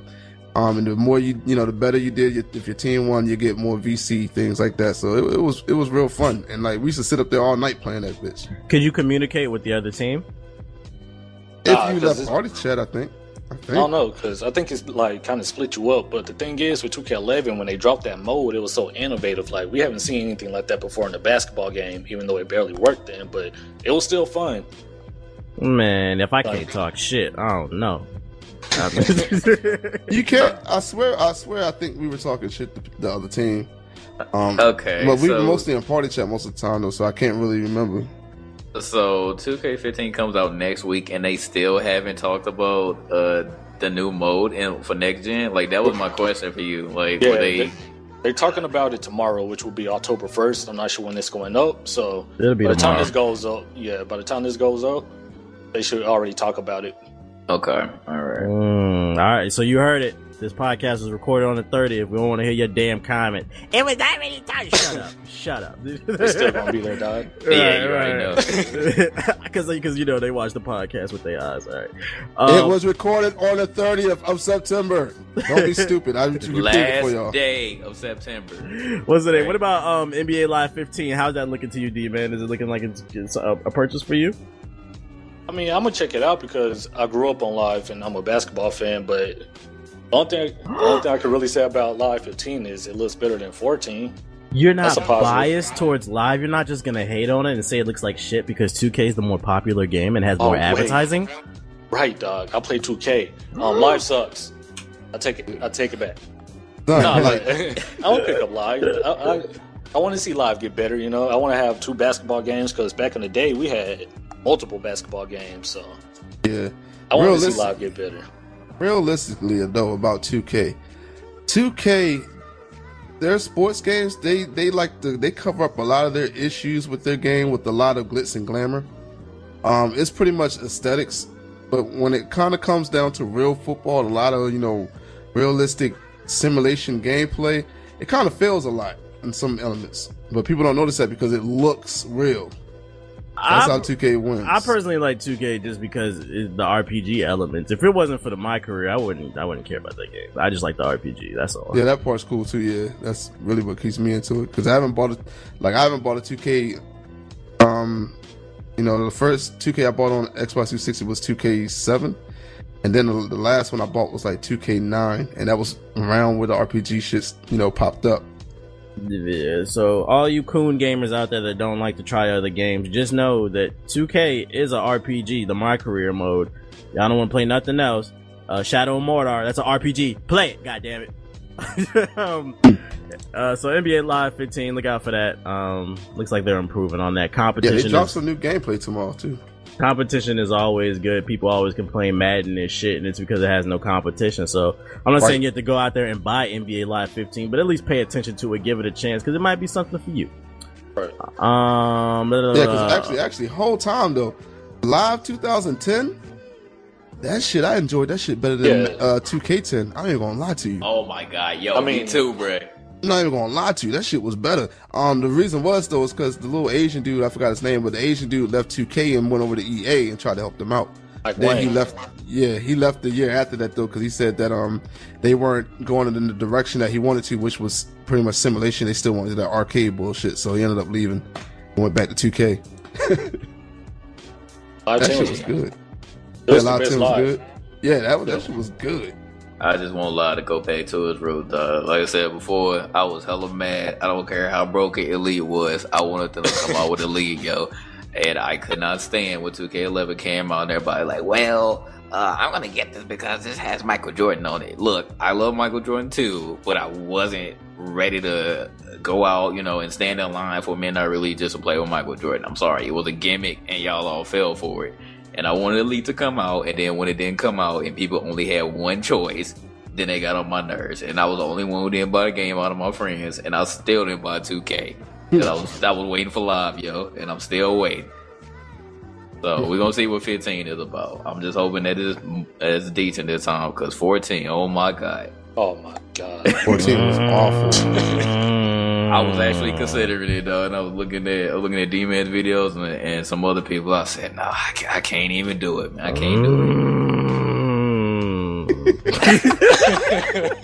um, and the more you you know, the better you did. If your team won, you get more VC things like that. So it, it was it was real fun, and like we used to sit up there all night playing that bitch. Could you communicate with the other team? Nah, if you 'cause left it's- party chat, I think. I think. I don't know because I think it's like kind of split you up. But the thing is, with 2K11, when they dropped that mode, it was so innovative. Like we haven't seen anything like that before in the basketball game, even though it barely worked then. But it was still fun. Man, if I Like- can't talk shit, I don't know. You can't. I swear. I swear. I think we were talking shit to the other team. Um, Okay, but we were mostly in party chat most of the time though, so I can't really remember. So 2K15 comes out next week, and they still haven't talked about uh, the new mode in, for next gen. Like that was my question for you. Like, Yeah, were they? they, they're talking about it tomorrow, which will be October 1st. I'm not sure when it's going up. So It'll be by the time this goes up, yeah, by the time this goes up, they should already talk about it. Okay, all right. Mm, all right, so you heard it. This podcast was recorded on the 30th. We don't want to hear your damn comment. It was that many times. Shut up. Shut up. It's still gonna be there, dog. Yeah, you already know. Because you know they watch the podcast with their eyes. All right. it Um, was recorded on the 30th of September. Don't be stupid. I repeat it for Last y'all. day of September. What's the name? What about um NBA Live 15? How's that looking to you, D man? Is it looking like it's, it's a, a purchase for you? I mean, I'm gonna check it out because I grew up on Live and I'm a basketball fan. But the only thing, the only thing I can really say about Live 15 is it looks better than 14. You're not That's a positive. biased towards live. You're not just gonna hate on it and say it looks like shit because 2K is the more popular game and has Oh, more wait. advertising. Right, dog. I play 2K. Um, Live sucks. I take it. I take it back. Son, Nah, like, like, I don't pick up live. I, I, I want to see live get better. You know, I want to have two basketball games because back in the day we had multiple basketball games. So yeah. I want to see live get better. Realistically though about 2k 2k their sports games they they like to they cover up a lot of their issues with their game with a lot of glitz and glamour. Um it's pretty much aesthetics but when it kind of comes down to real football a lot of you know realistic simulation gameplay it kind of fails a lot in some elements. But people don't notice that because it looks real that's I- how 2k wins I personally like 2K just because it's the RPG elements. If it wasn't for the my career, I wouldn't. I wouldn't care about that game. I just like the RPG. That's all. Yeah, that part's cool too. Yeah, that's really what keeps me into it because I haven't bought it. Like I haven't bought a 2K. Um, you know, the first 2K I bought on Xbox 360 was 2K7, and then the, the last one I bought was like 2K9, and that was around where the RPG shit, you know popped up. Yeah, so all you coon gamers out there that don't like to try other games, just know that 2K is a RPG, the My Career mode. Y'all don't want to play nothing else. Uh, Shadow of Mordor. That's an RPG. Play it. God damn it. um, uh, so NBA Live 15. Look out for that. Um, looks like they're improving on that competition. Yeah, they dropped some new gameplay tomorrow too. Competition is always good. People always complain Madden is shit, and it's because it has no competition. So I'm not Right. saying you have to go out there and buy NBA Live 15, but at least pay attention to it, give it a chance, because it might be something for you. Right. Um, blah, blah, Yeah, because actually, actually, whole time though, live 2010, that shit I enjoyed that shit better than Yeah. uh 2K10. I ain't gonna lie to you. Oh my god, yo, I me mean- too, bro. I'm not even gonna lie to you. That shit was better. Um, the reason was though is because the little Asian dude, I forgot his name, but the Asian dude left 2K and went over to EA and tried to help them out. Like Then he left. Yeah, he left the year after that though because he said that um they weren't going in the direction that he wanted to, which was pretty much simulation. They still wanted that arcade bullshit, so he ended up leaving and went back to 2K. That shit was good. Yeah, Live 10 was good. Yeah, that was, that shit was good. I just won't lie to go back to his root, dog. Like I said before, I was hella mad. I don't care how broken Elite was. I wanted them to come out with Elite, yo. And I could not stand when 2K11 came out and everybody like, well, uh, I'm gonna get this because this has Michael Jordan on it. Look, I love Michael Jordan too, but I wasn't ready to go out, you know, and stand in line for men. Midnight Release just to play with Michael Jordan. I'm sorry, it was a gimmick and y'all all fell for it. And I wanted Elite to come out, and then when it didn't come out and people only had one choice, then they got on my nerves. And I was the only one who didn't buy the game out of my friends, and I still didn't buy 2K. 'Cause I was I was waiting for live, yo, and I'm still waiting. So we're gonna see what 15 is about. I'm just hoping that it's as decent this time because 14, oh my god. Oh my god. 14 was mm. awful. I was mm. actually considering it though, and I was looking at looking at D-Man's videos and, and some other people. I said, "No, I can't, I can't even do it, man. I can't do it."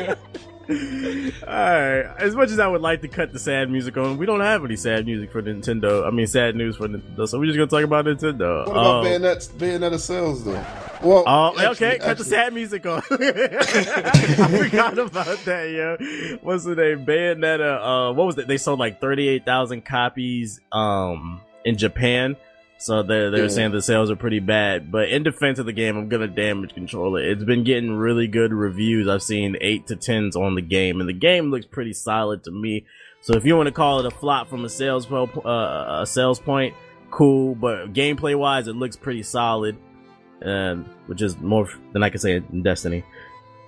Mm. Alright. As much as I would like to cut the sad music on, we don't have any sad music for Nintendo. I mean, sad news for Nintendo. So we're just gonna talk about Nintendo. What about Um, Bayonetta, Bayonetta sales though? Well, Oh, actually- okay. Cut the sad music on. I forgot about that, yo. What's the name? Bayonetta. Uh, what was it? They sold like thirty-eight thousand copies um in Japan. So they're they're Yeah. saying the sales are pretty bad. But in defense of the game, I'm gonna damage control it. It's been getting really good reviews. I've seen eight to tens on the game, and the game looks pretty solid to me. So if you want to call it a flop from a sales po- uh, a sales point, cool. But gameplay wise, it looks pretty solid and which is more than I can say in Destiny.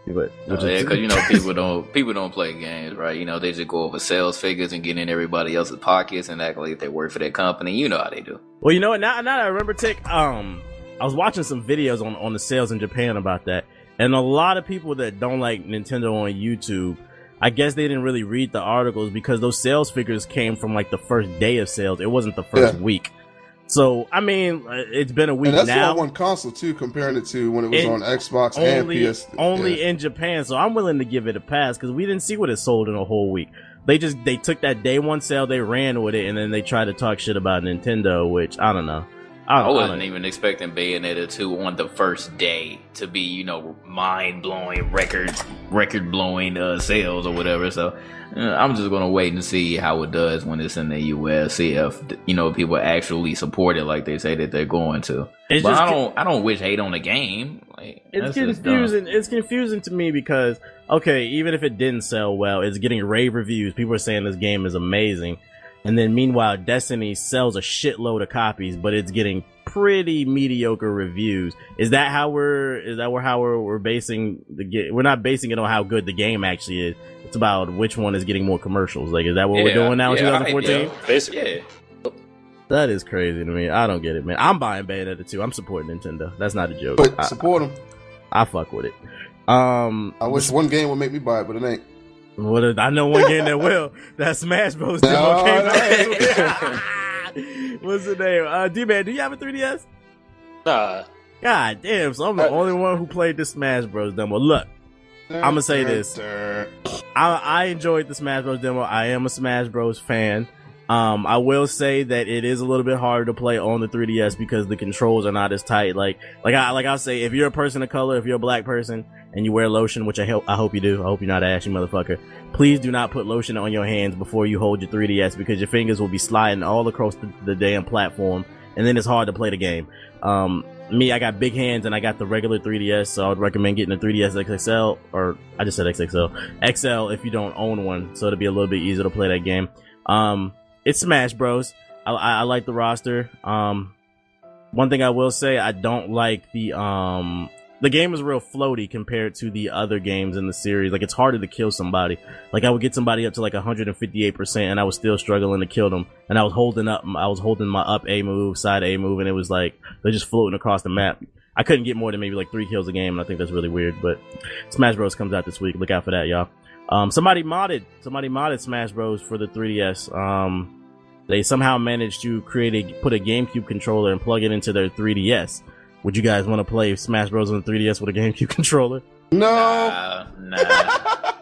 But which Oh, yeah, is, because you know people don't people don't play games, right? You know they just go over sales figures and get in everybody else's pockets and act like they work for their company. You know how they do. well, you know what? Now, now that I remember, Tick, um, I was watching some videos on on the sales in Japan about that, and a lot of people that don't like Nintendo on YouTube. I guess they didn't really read the articles because those sales figures came from like the first day of sales. It wasn't the first Yeah. week. So I mean, uh, it's been a week And that's now. on one console too, comparing it to when it was And on Xbox only and PS. only yeah. in Japan. So I'm willing to give it a pass because we didn't see what it sold in a whole week. They just they took that day one sale, they ran with it, and then they tried to talk shit about Nintendo, which I don't know. I, I don't, I wasn't even expecting Bayonetta 2 on the first day to be, you know, mind blowing record record blowing uh, sales or whatever. So uh, I'm just gonna wait and see how it does when it's in the US. See if you know people actually support it like they say that they're going to. It's but just I don't I don't wish hate on the game. Like, It's that's just dumb. confusing. It's confusing to me because okay, even if it didn't sell well, it's getting rave reviews. People are saying this game is amazing, and then meanwhile, Destiny sells a shitload of copies, but it's getting pretty mediocre reviews. Is that how we're? Is that where how we're, we're basing the game? We're not basing it on how good the game actually is. It's about which one is getting more commercials. Like, is that what we're doing now in 2014? yeah. Basically. Yeah. That is crazy to me. I don't get it, man. I'm buying Bayonetta 2. I'm supporting Nintendo. That's not a joke. But I, support them. I fuck with it. Um, I wish one game would make me buy it, but it ain't. What if- I know one game that well. That Smash Bros. demo No, came no. out. What's the name? Uh, D man, do you have a 3DS? Nah. God damn! So I'm the Uh, only one who played the Smash Bros. demo. Look, I'ma say this. I, I enjoyed the Smash Bros. demo. I am a Smash Bros. fan. Um, I will say that it is a little bit harder to play on the 3DS because the controls are not as tight. Like, like I, like I'll say, if you're a person of color, if you're a black person and you wear lotion, which I hope, I hope you do. I hope you're not ashy motherfucker. Please do not put lotion on your hands before you hold your 3DS because your fingers will be sliding all across the, the damn platform and then it's hard to play the game. Um, me, I got big hands and I got the regular 3DS, so I would recommend getting a 3DS XXL, or I just said XXL, XL if you don't own one, so it'll be a little bit easier to play that game. Um, it's Smash Bros. I, I, I like the roster. Um, one thing I will say, I don't like the um the game is real floaty compared to the other games in the series. Like it's harder to kill somebody. Like I would get somebody up to like 158% and I was still struggling to kill them. And I was holding up, I was holding my up A move, side A move, and it was like, they're just floating across the map. I couldn't get more than maybe like three kills a game, and I think that's really weird, but Smash Bros comes out this week. Look out for that, y'all. Um, somebody modded, somebody modded Smash Bros for the 3DS. Um, they somehow managed to create a, put a GameCube controller and plug it into their 3DS. Would you guys want to play Smash Bros on the 3DS with a GameCube controller? No. Nah, nah.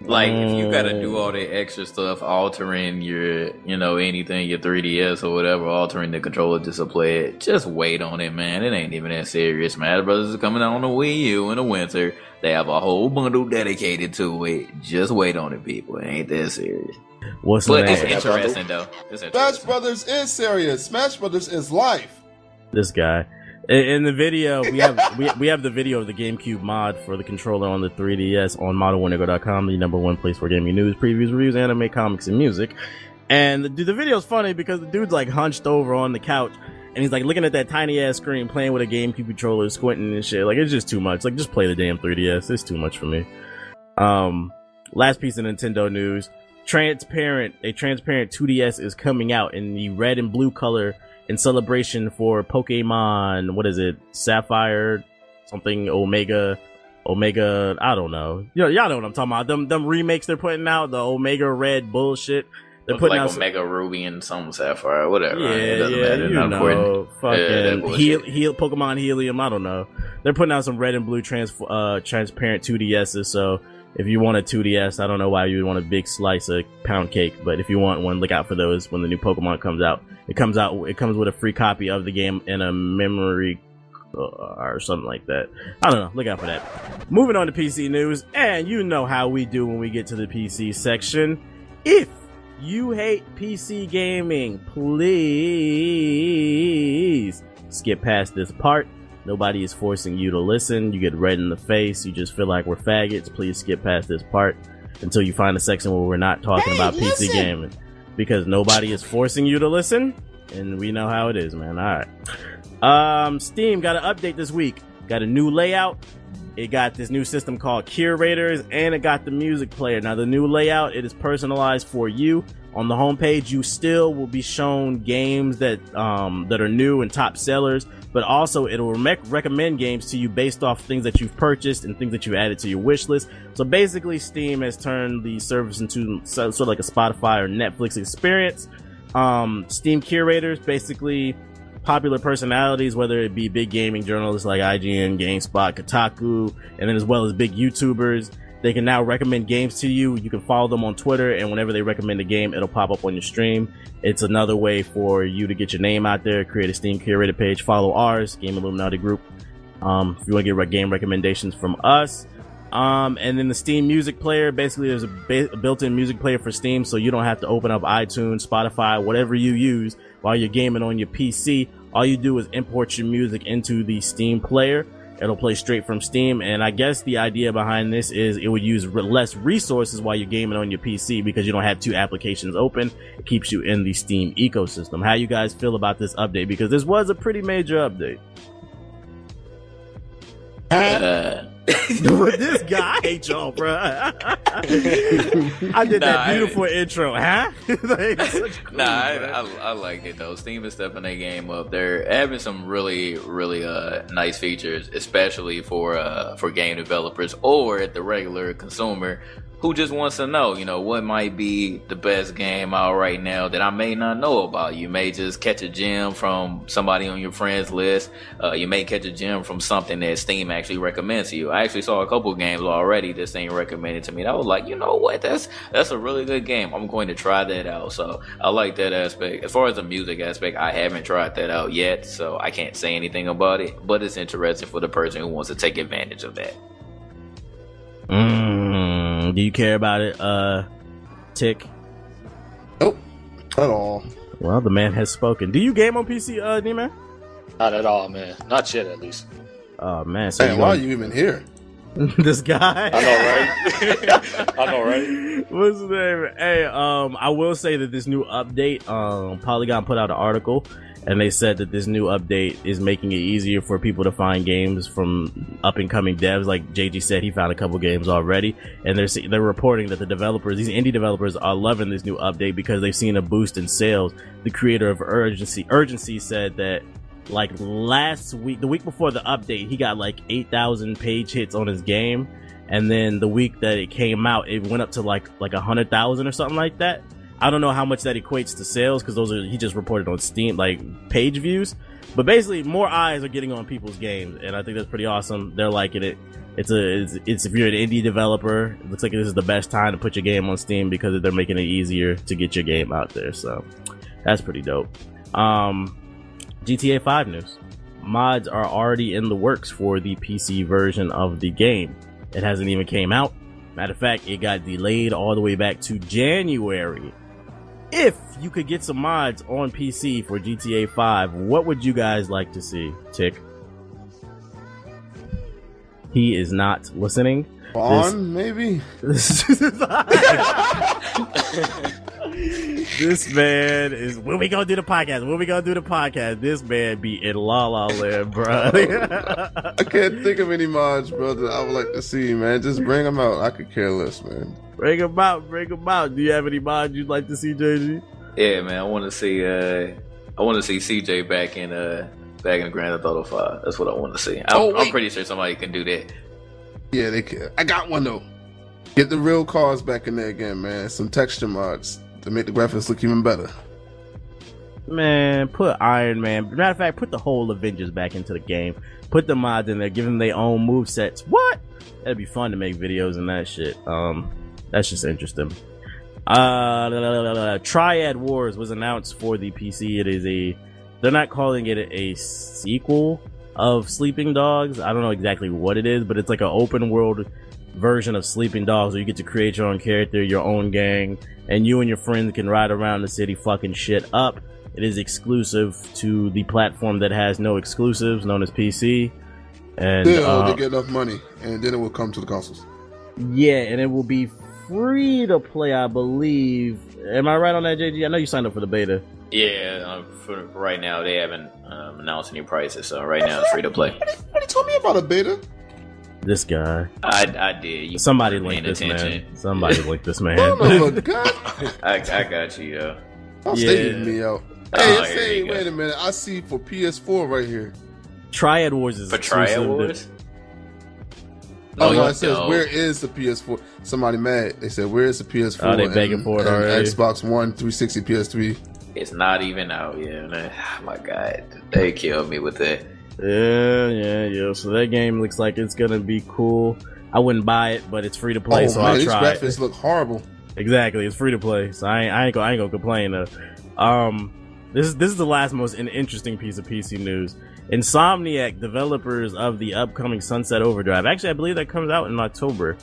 like if you gotta do all the extra stuff, altering your, you know, anything, your 3DS or whatever, altering the controller just to play it, just wait on it, man. It ain't even that serious. Smash Bros is coming out on the Wii U in the winter. They have a whole bundle dedicated to it. Just wait on it, people. It ain't that serious. What's But the it's name? interesting though. It's Smash. Brothers is serious. Smash Brothers is life. This guy. In, the video, we have we, we have the video of the GameCube mod for the controller on the 3DS on ModelWinnego.com, the number one place for gaming news, previews, reviews, anime, comics, and music. And the, the video's funny because the dude's like hunched over on the couch and he's like looking at that tiny ass screen playing with a GameCube controller, squinting and shit. Like it's just too much. Like just play the damn 3DS. It's too much for me. Um, last piece of Nintendo news: transparent, a transparent 2DS is coming out in the red and blue color in celebration for Pokemon. What is it? Sapphire, something Omega, Omega. I don't know. Know, y'all know what I'm talking about. Them them remakes they're putting out, the Omega Red bullshit. They're Look putting like out. Omega Ruby and some Sapphire, whatever. yeah, it doesn't yeah, matter. you Not know, Yeah, fucking heal, Pokemon Helium. I don't know. They're putting out some red and blue trans, uh, transparent 2DSs. So if you want a 2DS, I don't know why you would want a big slice of pound cake, but if you want one, look out for those when the new Pokemon comes out. It comes out. It comes with a free copy of the game and a memory uh, or something like that. I don't know. Look out for that. Moving on to PC news, and you know how we do when we get to the PC section. If you hate PC gaming, please skip past this part. Nobody is forcing you to listen. You get red in the face. You just feel like we're faggots. Please skip past this part until you find a section where we're not talking Hey, about PC gaming. Because nobody is forcing you to listen, and we know how it is, man. Alright. Um, Steam got an update this week. Got a new layout. It got this new system called Curators, and it got the music player. Now, the new layout it is personalized for you. On the homepage, you still will be shown games that um, that are new and top sellers, but also it'll rec- recommend games to you based off things that you've purchased and things that you added to your wish list. So basically, Steam has turned the service into sort of like a Spotify or Netflix experience. Um, Steam Curators basically popular personalities, whether it be big gaming journalists like IGN, GameSpot, Kotaku, and then as well as big YouTubers. They can now recommend games to you. You can follow them on Twitter, and whenever they recommend a game, it'll pop up on your stream. It's another way for you to get your name out there, create a Steam curated page, follow ours, Game Illuminati Group. Um, if you want to get game recommendations from us. Um, and then the Steam Music Player, basically there's a, ba- a built-in music player for Steam, so you don't have to open up iTunes, Spotify, whatever you use while you're gaming on your PC. All you do is import your music into the Steam player. It'll play straight from Steam, and I guess the idea behind this is it would use re- less resources while you're gaming on your PC because you don't have two applications open. It keeps you in the Steam ecosystem. How you guys feel about this update? Because this was a pretty major update. Uh, this guy I hate y'all, bro. I did Nah, that I- beautiful intro, huh? Like, cool, Nah, I, man. I, I like it though. Steam is stepping their game up. They're having some really, really uh, nice features, especially for uh, for game developers or at the regular consumer who just wants to know, you know, what might be the best game out right now that I may not know about. You may just catch a gem from somebody on your friends list. Uh, you may catch a gem from something that Steam actually recommends to you. I actually saw a couple games already that Steam recommended to me. And I was like, you know what? That's that's a really good game. I'm going to try that out. So I like that aspect. As far as the music aspect, I haven't tried that out yet, so I can't say anything about it. But it's interesting for the person who wants to take advantage of that. Mm, do you care about it, uh, Tick? Nope. At all. Well, the man has spoken. Do you game on PC, uh, D-Man? Not at all, man. Not yet, at least. Oh man, so Hey, why are you even here? this guy. I know, right? I know, right? What's his name? Hey, um, I will say that this new update, um, Polygon put out an article, and they said that this new update is making it easier for people to find games from up and coming devs. Like JG said, he found a couple games already, and they're they're reporting that the developers, these indie developers, are loving this new update because they've seen a boost in sales. The creator of Urgency, Urgency said that like last week, the week before the update, he got like 8,000 page hits on his game. And then the week that it came out, it went up to like, like a hundred thousand or something like that. I don't know how much that equates to sales because those are, he just reported on Steam, like page views. But basically, more eyes are getting on people's games. And I think that's pretty awesome. They're liking it. It's a, it's, it's if you're an indie developer, it looks like this is the best time to put your game on Steam because they're making it easier to get your game out there. So that's pretty dope. Um, GTA 5 news. Mods are already in the works for the PC version of the game. It hasn't even came out. Matter of fact, it got delayed all the way back to January. If you could get some mods on PC for GTA 5, what would you guys like to see? Tick. He is not listening. Bond, maybe? this man is when we gonna do the podcast. When we gonna do the podcast? This man be in La La Land, bro. I can't think of any mods, bro, that I would like to see, man. Just bring them out. I could care less, man. Bring him out, bring him out. Do you have any mods you'd like to see, JG? Yeah, man. I want to see. Uh, I want to see CJ back in. Uh, back in Grand Theft Auto Five. That's what I want to see. I'm, Oh, I'm pretty sure somebody can do that. Yeah, they can. I got one though. Get the real cars back in there again, man. Some texture mods to make the graphics look even better. Man, put Iron Man. Matter of fact, put the whole Avengers back into the game. Put the mods in there, give them their own move sets. What? That'd be fun to make videos and that shit. Um, that's just interesting. Uh. Triad Wars was announced for the PC. It is a. They're not calling it a sequel of Sleeping Dogs. I don't know exactly what it is, but it's like an open world version of Sleeping Dogs where you get to create your own character, your own gang, and you and your friends can ride around the city fucking shit up. It is exclusive to the platform that has no exclusives, known as PC. And Still, uh, they get enough money, and then it will come to the consoles. yeah, and it will be free to play, I believe. Am I right on that, JG? I know you signed up for the beta. Yeah, uh, for for right now they haven't um, announced any prices, so right now it's free to play. What you told me about a beta? This guy. I I did. You Somebody weren't link paying this attention. man. Somebody linked this man. Oh no, God! I I got you, yo. Don't Yeah. stay me out. Oh, Hey, it say, you go. wait a minute. I see for PS4 right here. Triad Wars is For Triad exclusive to- Wars. Oh, no, you it says don't. where is the PS4? Somebody mad. They said where is the PS4? Oh, they begging and- for it and already? Xbox One, 360, PS3. It's not even out yet. Man. Oh my god, they killed me with that. Yeah, yeah, yeah. So that game looks like it's gonna be cool. I wouldn't buy it, but it's free to play, oh so man, I'll these try it. graphics look horrible. Exactly, it's free to play, so I ain't, I ain't gonna, I ain't gonna complain. Though. Um, this is this is the last most interesting piece of PC news. Insomniac, developers of the upcoming Sunset Overdrive. Actually, I believe that comes out in October.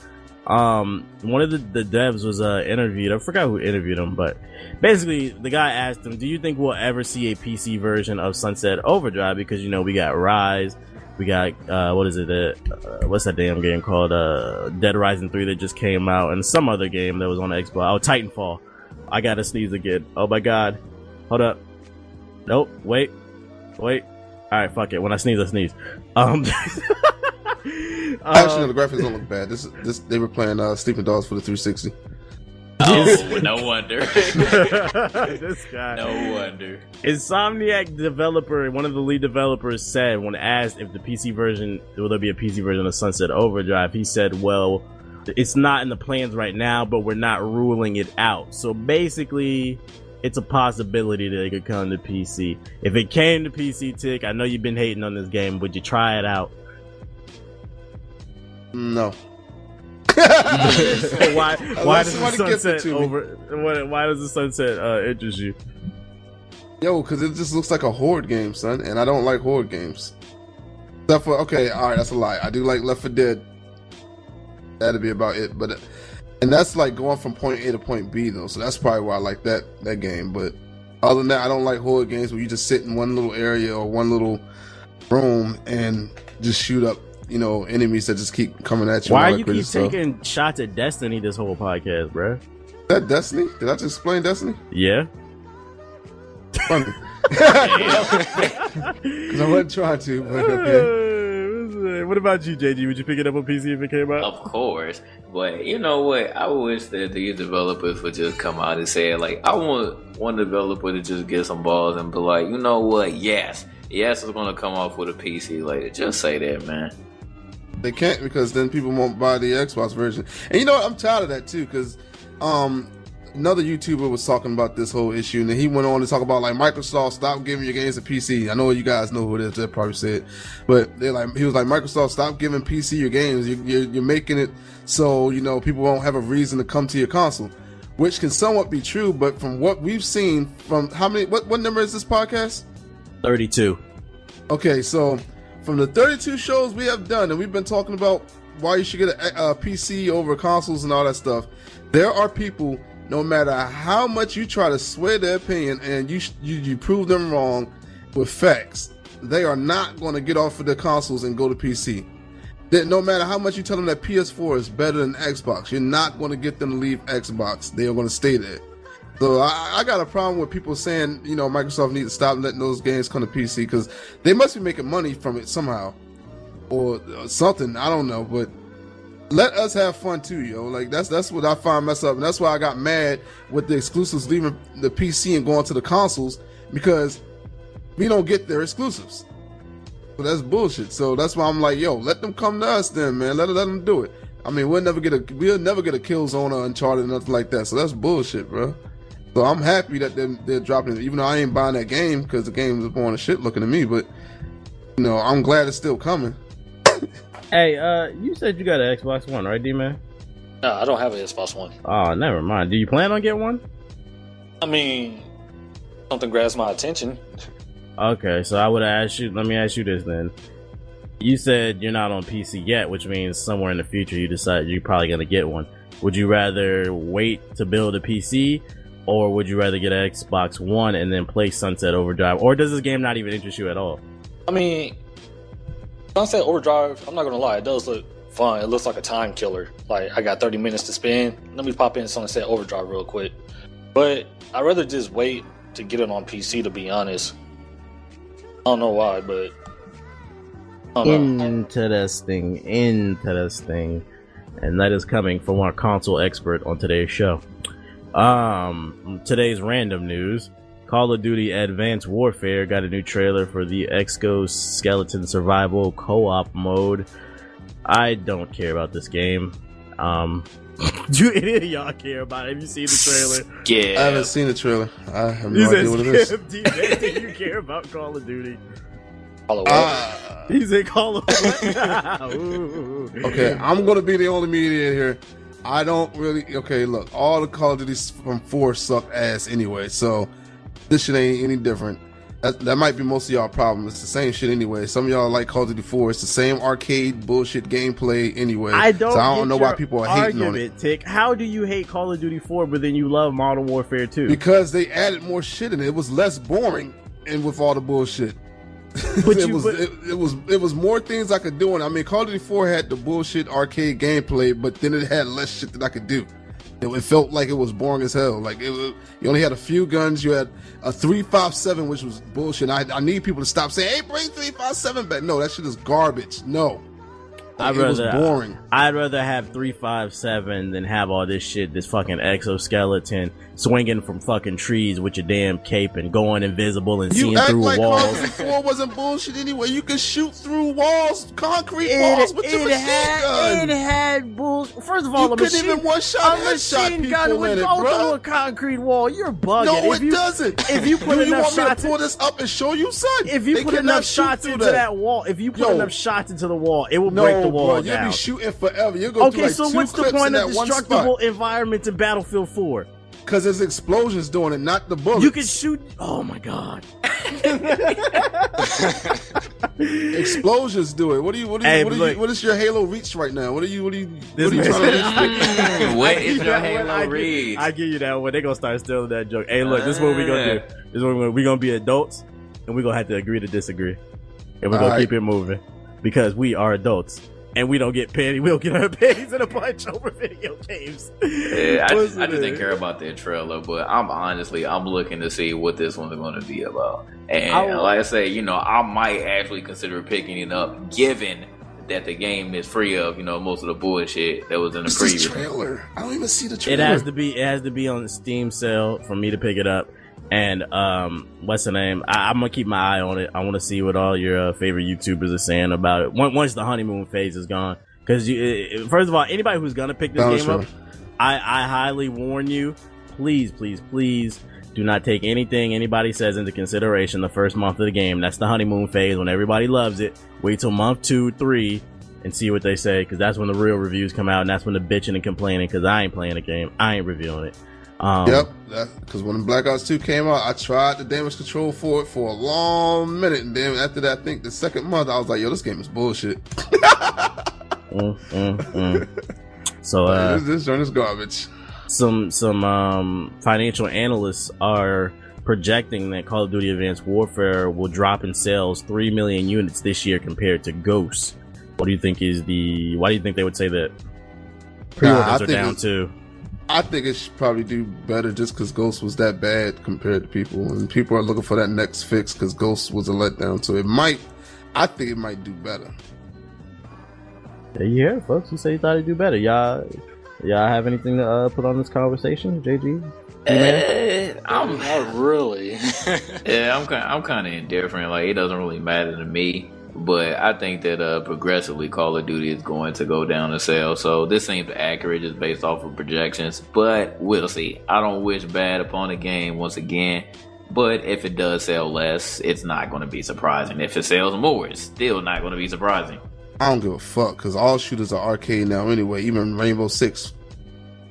Um, one of the, the devs was uh, interviewed. I forgot who interviewed him, but basically, the guy asked him, "Do you think we'll ever see a PC version of Sunset Overdrive?" Because you know we got Ryse, we got uh, what is it? Uh, what's that damn game called? Uh, Dead Rising Three that just came out, and some other game that was on Xbox. Oh, Titanfall. I gotta sneeze again. Oh my god. Hold up. Nope. Wait. Wait. All right. Fuck it. When I sneeze, I sneeze. Um. Actually, um, no, the graphics don't look bad. This, this, they were playing uh, Sleeping Dogs for the 360. Oh, no wonder. this guy. no wonder. Insomniac developer, one of the lead developers said when asked if the PC version, will there be a PC version of Sunset Overdrive, he said, well, it's not in the plans right now, but we're not ruling it out. So basically, it's a possibility that it could come to PC. If it came to PC, Tick, I know you've been hating on this game, would you try it out? No. why? Why does the somebody gift it sunset over? Why, why does the sunset uh, interest you? Yo, because it just looks like a horde game, son, and I don't like horde games. Except for okay, all right, that's a lie. I do like Left 4 Dead. That'd be about it, but and that's like going from point A to point B though, so that's probably why I like that that game. But Other than that, I don't like horror games where you just sit in one little area or one little room and just shoot up, you know, enemies that just keep coming at you. Why you keep stuff. taking shots at Destiny this whole podcast, bro? That Destiny? Did I just explain Destiny? Yeah. Funny. Because I wasn't trying to, but okay. what about you, JG? Would you pick it up on PC if it came out? Of course, but you know what? I wish that these developers would just come out and say, like, I want one developer to just get some balls and be like, you know what? Yes, yes, it's gonna come off with a PC later. Just say that, man. They can't because then people won't buy the Xbox version. And you know what? I'm tired of that too because um, another YouTuber was talking about this whole issue and then he went on to talk about like Microsoft stop giving your games a PC. I know you guys know who it is. They probably said, but they're like he was like Microsoft stop giving PC your games. You, you're, you're making it so you know people won't have a reason to come to your console, which can somewhat be true. But from what we've seen from how many what what number is this podcast? 32. Okay, so from the 32 shows we have done, and we've been talking about why you should get a, a PC over consoles and all that stuff, there are people, no matter how much you try to sway their opinion and you you, you prove them wrong with facts, they are not going to get off of their consoles and go to PC. No matter how much you tell them that PS4 is better than Xbox, you're not going to get them to leave Xbox. They are going to stay there. So I, I got a problem with people saying, you know, Microsoft needs to stop letting those games come to PC because they must be making money from it somehow, or something. I don't know, but let us have fun too, yo. Like that's that's what I find mess up, and that's why I got mad with the exclusives leaving the PC and going to the consoles because we don't get their exclusives. But that's bullshit. So that's why I'm like, yo, let them come to us then, man. Let let them do it. I mean, we'll never get a we'll never get a Killzone or Uncharted or nothing like that. So that's bullshit, bro. So I'm happy that they're, they're dropping it, even though I ain't buying that game because the game is boring as shit looking to me. But you know, I'm glad it's still coming. Hey, uh, you said you got an Xbox One, right, D man? No, I don't have an Xbox One. Oh, never mind. Do you plan on getting one? I mean, something grabs my attention. Okay, so I would ask you. Let me ask you this then. You said you're not on PC yet, which means somewhere in the future you decide you're probably gonna get one. Would you rather wait to build a PC, or would you rather get an Xbox One and then play Sunset Overdrive? Or does this game not even interest you at all? I mean, Sunset Overdrive, I'm not gonna lie, it does look fun. It looks like a time killer. Like I got 30 minutes to spend. Let me pop in Sunset Overdrive real quick. But I'd rather just wait to get it on PC to be honest. I don't know why, but. Interesting, interesting. And that is coming from our console expert on today's show. Um, today's random news. Call of Duty Advanced Warfare got a new trailer for the Exco Skeleton Survival co-op mode. I don't care about this game. Um, do any of y'all care about it? Have you seen the trailer? Yeah, I haven't seen the trailer. I have no idea what it is. says, "Do you- do you care about Call of Duty? Follow up. Ah. He said, Call of Ooh. Okay, I'm gonna be the only mediator here. I don't really. Okay, look, all the Call of Duties from four suck ass anyway, so this shit ain't any different. That, that might be most of y'all problem. It's the same shit anyway. Some of y'all like Call of Duty 4. It's the same arcade bullshit gameplay anyway. I don't. So I don't know why people are hating on it. Tick. How do you hate Call of Duty 4, but then you love Modern Warfare 2? Because they added more shit in it. It was less boring and with all the bullshit. But it you- was but- it, it was it was more things I could do. And I mean, Call of Duty 4 had the bullshit arcade gameplay, but then it had less shit that I could do. It, it felt like it was boring as hell. Like it, was- you only had a few guns. You had a three five seven, which was bullshit. I, I need people to stop saying, "Hey, bring three five seven back." No, that shit is garbage. No, I'd it was rather- boring. I'd rather have 357 than have all this shit, this fucking exoskeleton swinging from fucking trees with your damn cape and going invisible and You seeing act through like Call walls. of Duty 4 wasn't bullshit anyway. You could shoot through walls, concrete walls with your machine gun. it had bulls. First of all, You a couldn't machine, even one shot a headshot machine people gun in would go through a concrete wall. You're bugging. No, if it you, doesn't. If you put Do you enough want me to shots, pull this up and show you, son? if you They put enough shots through into that. wall, if you put Yo. enough shots into the wall, it will no, break the wall bro, you'll be shooting forever. You'll go through Okay, like so two what's the point of destructible spot. environments in Battlefield 4? Because there's explosions doing it, not the bullets. You can shoot. Oh my god. explosions do it. What do you? What do you? Hey, what, do look. you what is your Halo reach right now? What are you? What are you? What are you trying to reach? what is your That one, Halo I give- I give you that one. They gonna start stealing that joke. Hey, look, this is what we gonna do. Ah. This is what we're gonna, we gonna be adults, and we are gonna have to agree to disagree, and we're gonna Alright. keep it moving because we are adults, and we don't get petty. We don't get our panties in a bunch over video games. Yeah, I just, I just didn't care about the trailer, but I'm honestly I'm looking to see what this one's going to be about. And I will- like I say, you know, I might actually consider picking it up, given that the game is free of you know most of the bullshit that was in the It's previous. trailer. I don't even see the trailer. It has to be. It has to be on the Steam sale for me to pick it up. And um, what's the name? I, I'm gonna keep my eye on it. I want to see what all your uh, favorite YouTubers are saying about it. Once, once the honeymoon phase is gone, because you, it- it- first of all, anybody who's gonna pick this game up. I, I highly warn you, please, please, please do not take anything anybody says into consideration the first month of the game. That's the honeymoon phase when everybody loves it. Wait till month two, three, and see what they say because that's when the real reviews come out and that's when the bitching and complaining because I ain't playing the game. I ain't reviewing it. Um, Yep, because when Black Ops 2 came out, I tried the damage control for it for a long minute, and then after that, I think the second month, I was like, "Yo, this game is bullshit. mm, mm, mm. So, uh, this, this joint is garbage." some some um, financial analysts are projecting that Call of Duty Advanced Warfare will drop in sales three million units this year compared to Ghosts. What do you think is the? Why do you think they would say that? Pre-orders I are down too. I think it should probably do better just because Ghost was that bad compared to people, and people are looking for that next fix because Ghost was a letdown. So it might, I think it might do better. There you hear it, folks. You say you thought it'd do better. Y'all, y'all have anything to uh, put on this conversation, JG? Eh, I'm Not really. yeah, I'm kind I'm kind of indifferent. Like it doesn't really matter to me. But I think that uh, progressively Call of Duty is going to go down in sales. So this seems accurate just based off of projections. But we'll see. I don't wish bad upon the game once again. But if it does sell less, it's not going to be surprising. If it sells more, it's still not going to be surprising. I don't give a fuck because all shooters are arcade now anyway. Even Rainbow Six,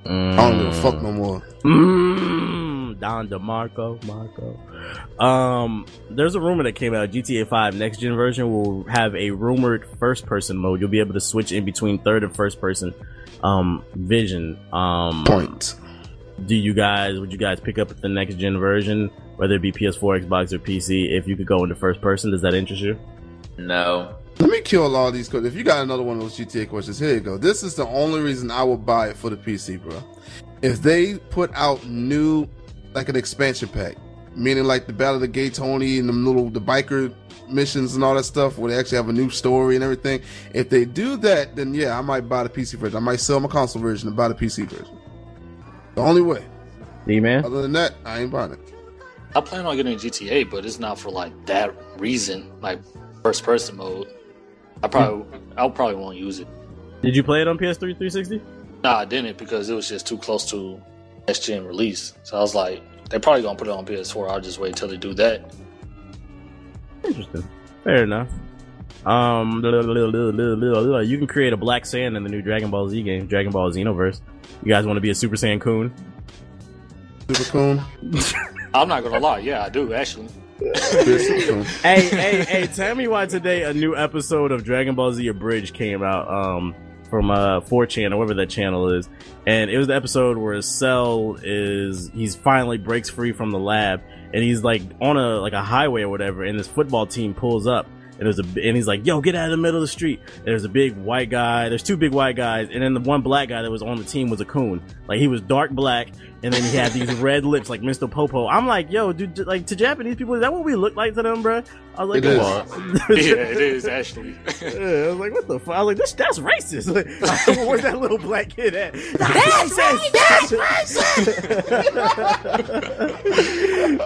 Mm. I don't give a fuck no more. Mm, Don DeMarco, Marco. Um, there's a rumor that came out. GTA 5 next gen version will have a rumored first person mode. You'll be able to switch in between third and first person um vision. Um, Point. do you guys would you guys pick up the next gen version, whether it be PS4, Xbox, or PC? If you could go into first person, does that interest you? No. Let me kill all these questions. If you got another one of those GTA questions, here you go. This is the only reason I would buy it for the PC, bro. If they put out new, like an expansion pack, meaning like the Ballad of the Gay Tony and the little the biker missions and all that stuff, where they actually have a new story and everything. If they do that, then yeah, I might buy the PC version. I might sell my console version and buy the PC version. The only way. D man. Other than that, I ain't buying it. I plan on getting GTA, but it's not for like that reason, like first person mode. I probably, I probably won't use it. Did you play it on PS3 360? Nah, I didn't because it was just too close to next gen release. So I was like, they're probably gonna put it on PS4. I'll just wait till they do that. Interesting. Fair enough. Um, you can create a Black Saiyan in the new Dragon Ball Z game, Dragon Ball Xenoverse. You guys want to be a Super Saiyan Coon? Super Coon. I'm not gonna lie, yeah, I do actually. Hey, hey, hey! Tell me why today a new episode of Dragon Ball Z Abridged came out um, from uh 4chan or whatever that channel is, and it was the episode where Cell is he's finally breaks free from the lab, and he's like on a like a highway or whatever, and this football team pulls up. And there's a, and he's like, "Yo, get out of the middle of the street." And there's a big white guy. There's two big white guys, and then the one black guy that was on the team was a coon. Like he was dark black, and then he had these red lips like Mr. Popo. I'm like, "Yo, dude, like to Japanese people, is that what we look like to them, bro?" I was like, It "Come is. on." yeah, it is actually. Yeah, I was like, "What the fuck?" I was like, "This that's racist." Like, where's that little black kid at? That's racist.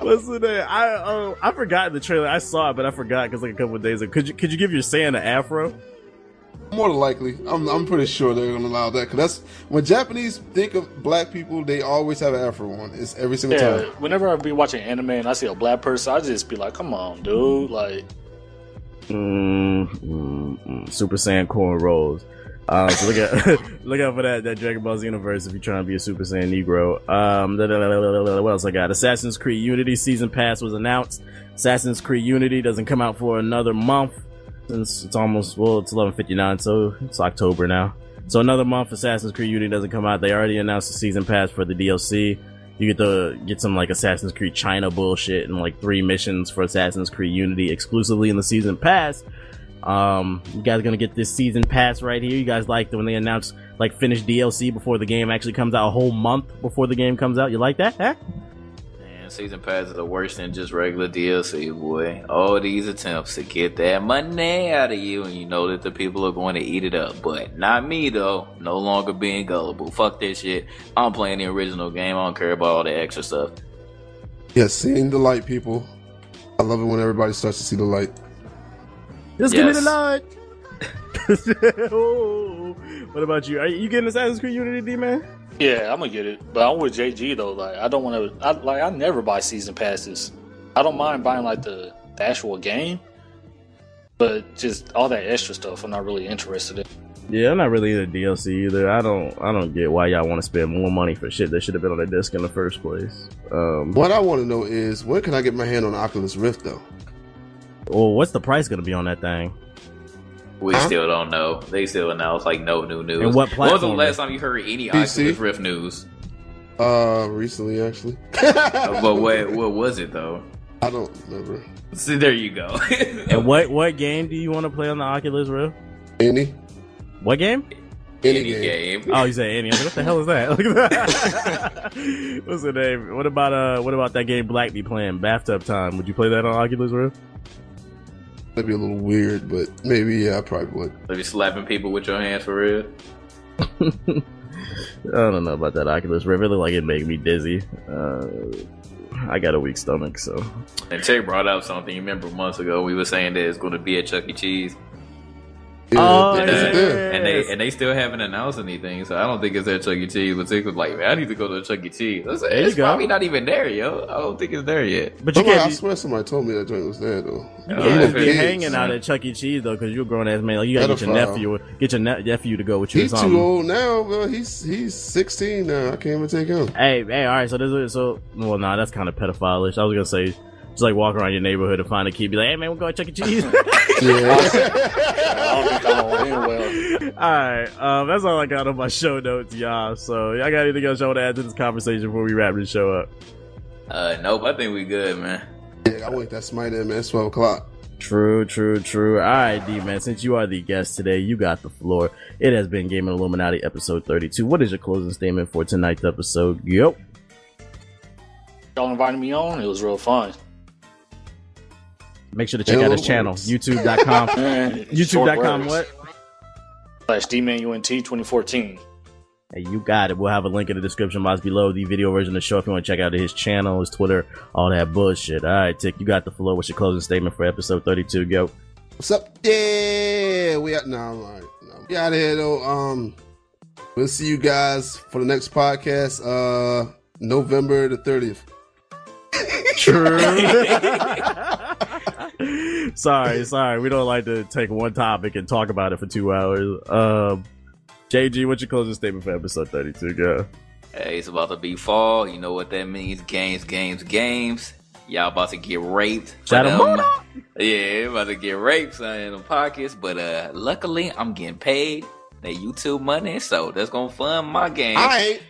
What's the name? I um, I forgot the trailer. I saw it, but I forgot because like a couple of days ago. Could you could you give your Saiyan an afro? More than likely, I'm I'm pretty sure they're gonna allow that because that's when Japanese think of black people, they always have an afro on. It's every single Yeah, time. whenever I be watching anime and I see a black person, I just be like, "Come on, dude!" Like, Mm, mm, mm. Super Saiyan corn rolls. Uh, so look at look out for that that Dragon Ball Xenoverse if you're trying to be a Super Saiyan Negro. Um, da- da- da- da- da- da- what else I got? Assassin's Creed Unity season pass was announced. Assassin's Creed Unity doesn't come out for another month since it's almost well it's 11:59, so it's October now. So another month Assassin's Creed Unity doesn't come out. They already announced the season pass for the DLC. You get to get some like Assassin's Creed China bullshit and like three missions for Assassin's Creed Unity exclusively in the season pass. Um, you guys gonna get this season pass right here. You guys liked when they announced like finished DLC before the game actually comes out, a whole month before the game comes out. You like that? Huh? Man, season passes are worse than just regular DLC, boy. All these attempts to get that money out of you, and you know that the people are going to eat it up. But not me, though. No longer being gullible. Fuck this shit. I'm playing the original game. I don't care about all the extra stuff. Yeah, seeing the light, people. I love it when everybody starts to see the light. Just give me the light. Oh, what about you? Are you getting Assassin's Creed Unity, D man? Yeah, I'm gonna get it, but I'm with JG though. Like, I don't want to. I like. I never buy season passes. I don't mind buying like the, the actual game, but just all that extra stuff, I'm not really interested in. Yeah, I'm not really into DLC either. I don't, I don't get why y'all want to spend more money for shit that should have been on the disc in the first place. Um, What I want to know is when can I get my hand on Oculus Rift though? well, what's the price gonna be on that thing? We Huh? still don't know. They still announce like no new news. And what When was the last time you heard any PC? Oculus Rift news? Uh, recently actually. Uh, but what what was it though? I don't remember See, there you go. And what, what game do you want to play on the Oculus Rift? any What game? any, Any game. game. Oh, you say any? I was like, what the hell is that? Look at that. What's the name? What about uh? What about that game Black be playing? Bathtub Time. Would you play that on Oculus Rift? That'd be a little weird, but maybe yeah, I probably would. Are you slapping people with your hands for real? I don't know about that Oculus Rift. It looked like it made me dizzy. Uh, I got a weak stomach, so And Terry brought up something. You remember months ago we were saying that it's going to be at Chuck E. Cheese, Yeah, Oh, it's yeah. there. and they and they still haven't announced anything. So I don't think it's at Chuck E. Cheese. But Tick was like, "Man, I need to go to Chuck E. Cheese." I said, There you "It's go. probably not even there, yo. I don't think it's there yet." but you Somebody, I can't. Be, swear somebody told me that joint was there though. you Yeah, can't be hanging out at Chuck E. Cheese though, because you're a grown ass man. Like you gotta get your Pedophile. nephew, get your ne- nephew to go with you. He's too old now, bro. He's he's 16 now. I can't even take him. Hey, hey, all right. So this is so. Well, nah, that's kind of pedophile-ish. I was gonna say, just like walk around your neighborhood and find a kid, be like, "Hey, man, we're going to Chuck E. Cheese." Yeah. I don't think I'm gonna end well. all right, um, that's all I got on my show notes, y'all. So, y'all got anything else y'all want to add to this conversation before we wrap this show up? Uh, nope. I think we good, man. yeah, I wait that smite in, man. It's 12 o'clock. True, true, true. All right, D man. Since you are the guest today, you got the floor. It has been Gaming Illuminati episode thirty-two. What is your closing statement for tonight's episode? Yo. Y'all invited me on. It was real fun. Make sure to check Yeah, out his what channel, works? youtube.com. youtube.com YouTube.com what? Slash DManUNT 2014. Hey, you got it. We'll have a link in the description box below the video version of the show if you want to check out his channel, his Twitter, all that bullshit. All right, Tick, you got the floor. What's your closing statement for episode 32? Go. What's up? Yeah, we out now. All right, no, we out of here though. Um, we'll see you guys for the next podcast. Uh, November the 30th. sorry, sorry. We don't like to take one topic and talk about it for two hours. Um, JG, what's your closing statement for episode 32? Go. Hey, it's about to be fall. You know what that means? Games, games, games. Y'all about to get raped. for Shout them. out Yeah, about to get raped son, in the pockets. But uh luckily, I'm getting paid that YouTube money, so that's gonna fund my game. I ain't.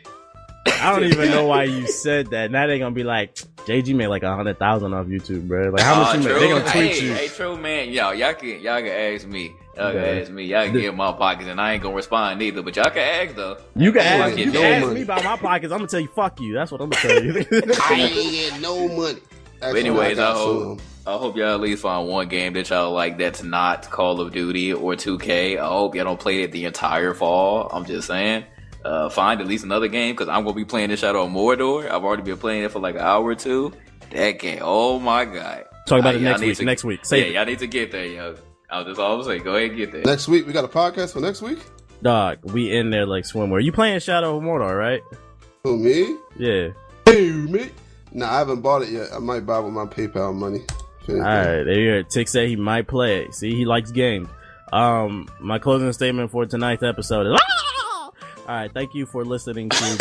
I don't even know why you said that. Now they're gonna be like, JG made like a hundred thousand off YouTube, bro. Like, how much Aw, you make? They're gonna tweet hey, you. Hey, true man, y'all, y'all can y'all can ask me. Y'all Okay. can ask me. Y'all can get in my pockets, and I ain't gonna respond either. But y'all can ask though. You can Yeah, ask, you can no ask money. me about my pockets. I'm gonna tell you, fuck you. That's what I'm gonna tell you. I ain't get no money. But anyways, I got hope. I hope y'all at least find one game that y'all like that's not Call of Duty or 2K. I hope y'all don't play it the entire fall. I'm just saying. Uh, find at least another game because I'm gonna be playing this Shadow of Mordor. I've already been playing it for like an hour or two. That game, oh my god! Talk about Uh, it next week. to- next week. yeah, Save it. y'all need to get there, yo. I'll just always I'm. Go ahead and get there. Next week we got a podcast for next week. Dog, we in there like swimwear. You playing Shadow of Mordor, right? Who me? Yeah. Hey, me? Nah, I haven't bought it yet. I might buy it with my PayPal money. If All anything. right, there you go. Tick said he might play it. See, he likes games. Um, my closing statement for tonight's episode is. All right, thank you for listening to Game.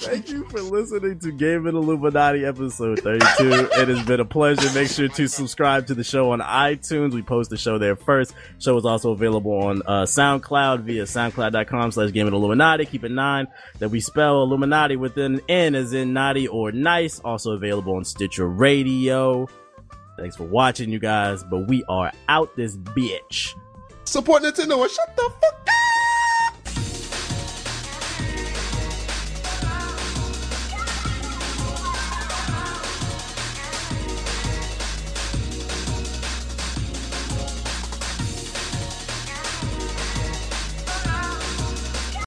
Thank you for listening to Gaming Illuminati episode 32. It has been a pleasure. Make sure to subscribe to the show on iTunes. We post the show there first. Show is also available on uh, SoundCloud via soundcloud.com slash Gaming Illuminati. Keep in mind that we spell Illuminati with an N as in naughty or nice. Also available on Stitcher Radio. Thanks for watching, you guys. But we are out this bitch. Support Nintendo and shut the fuck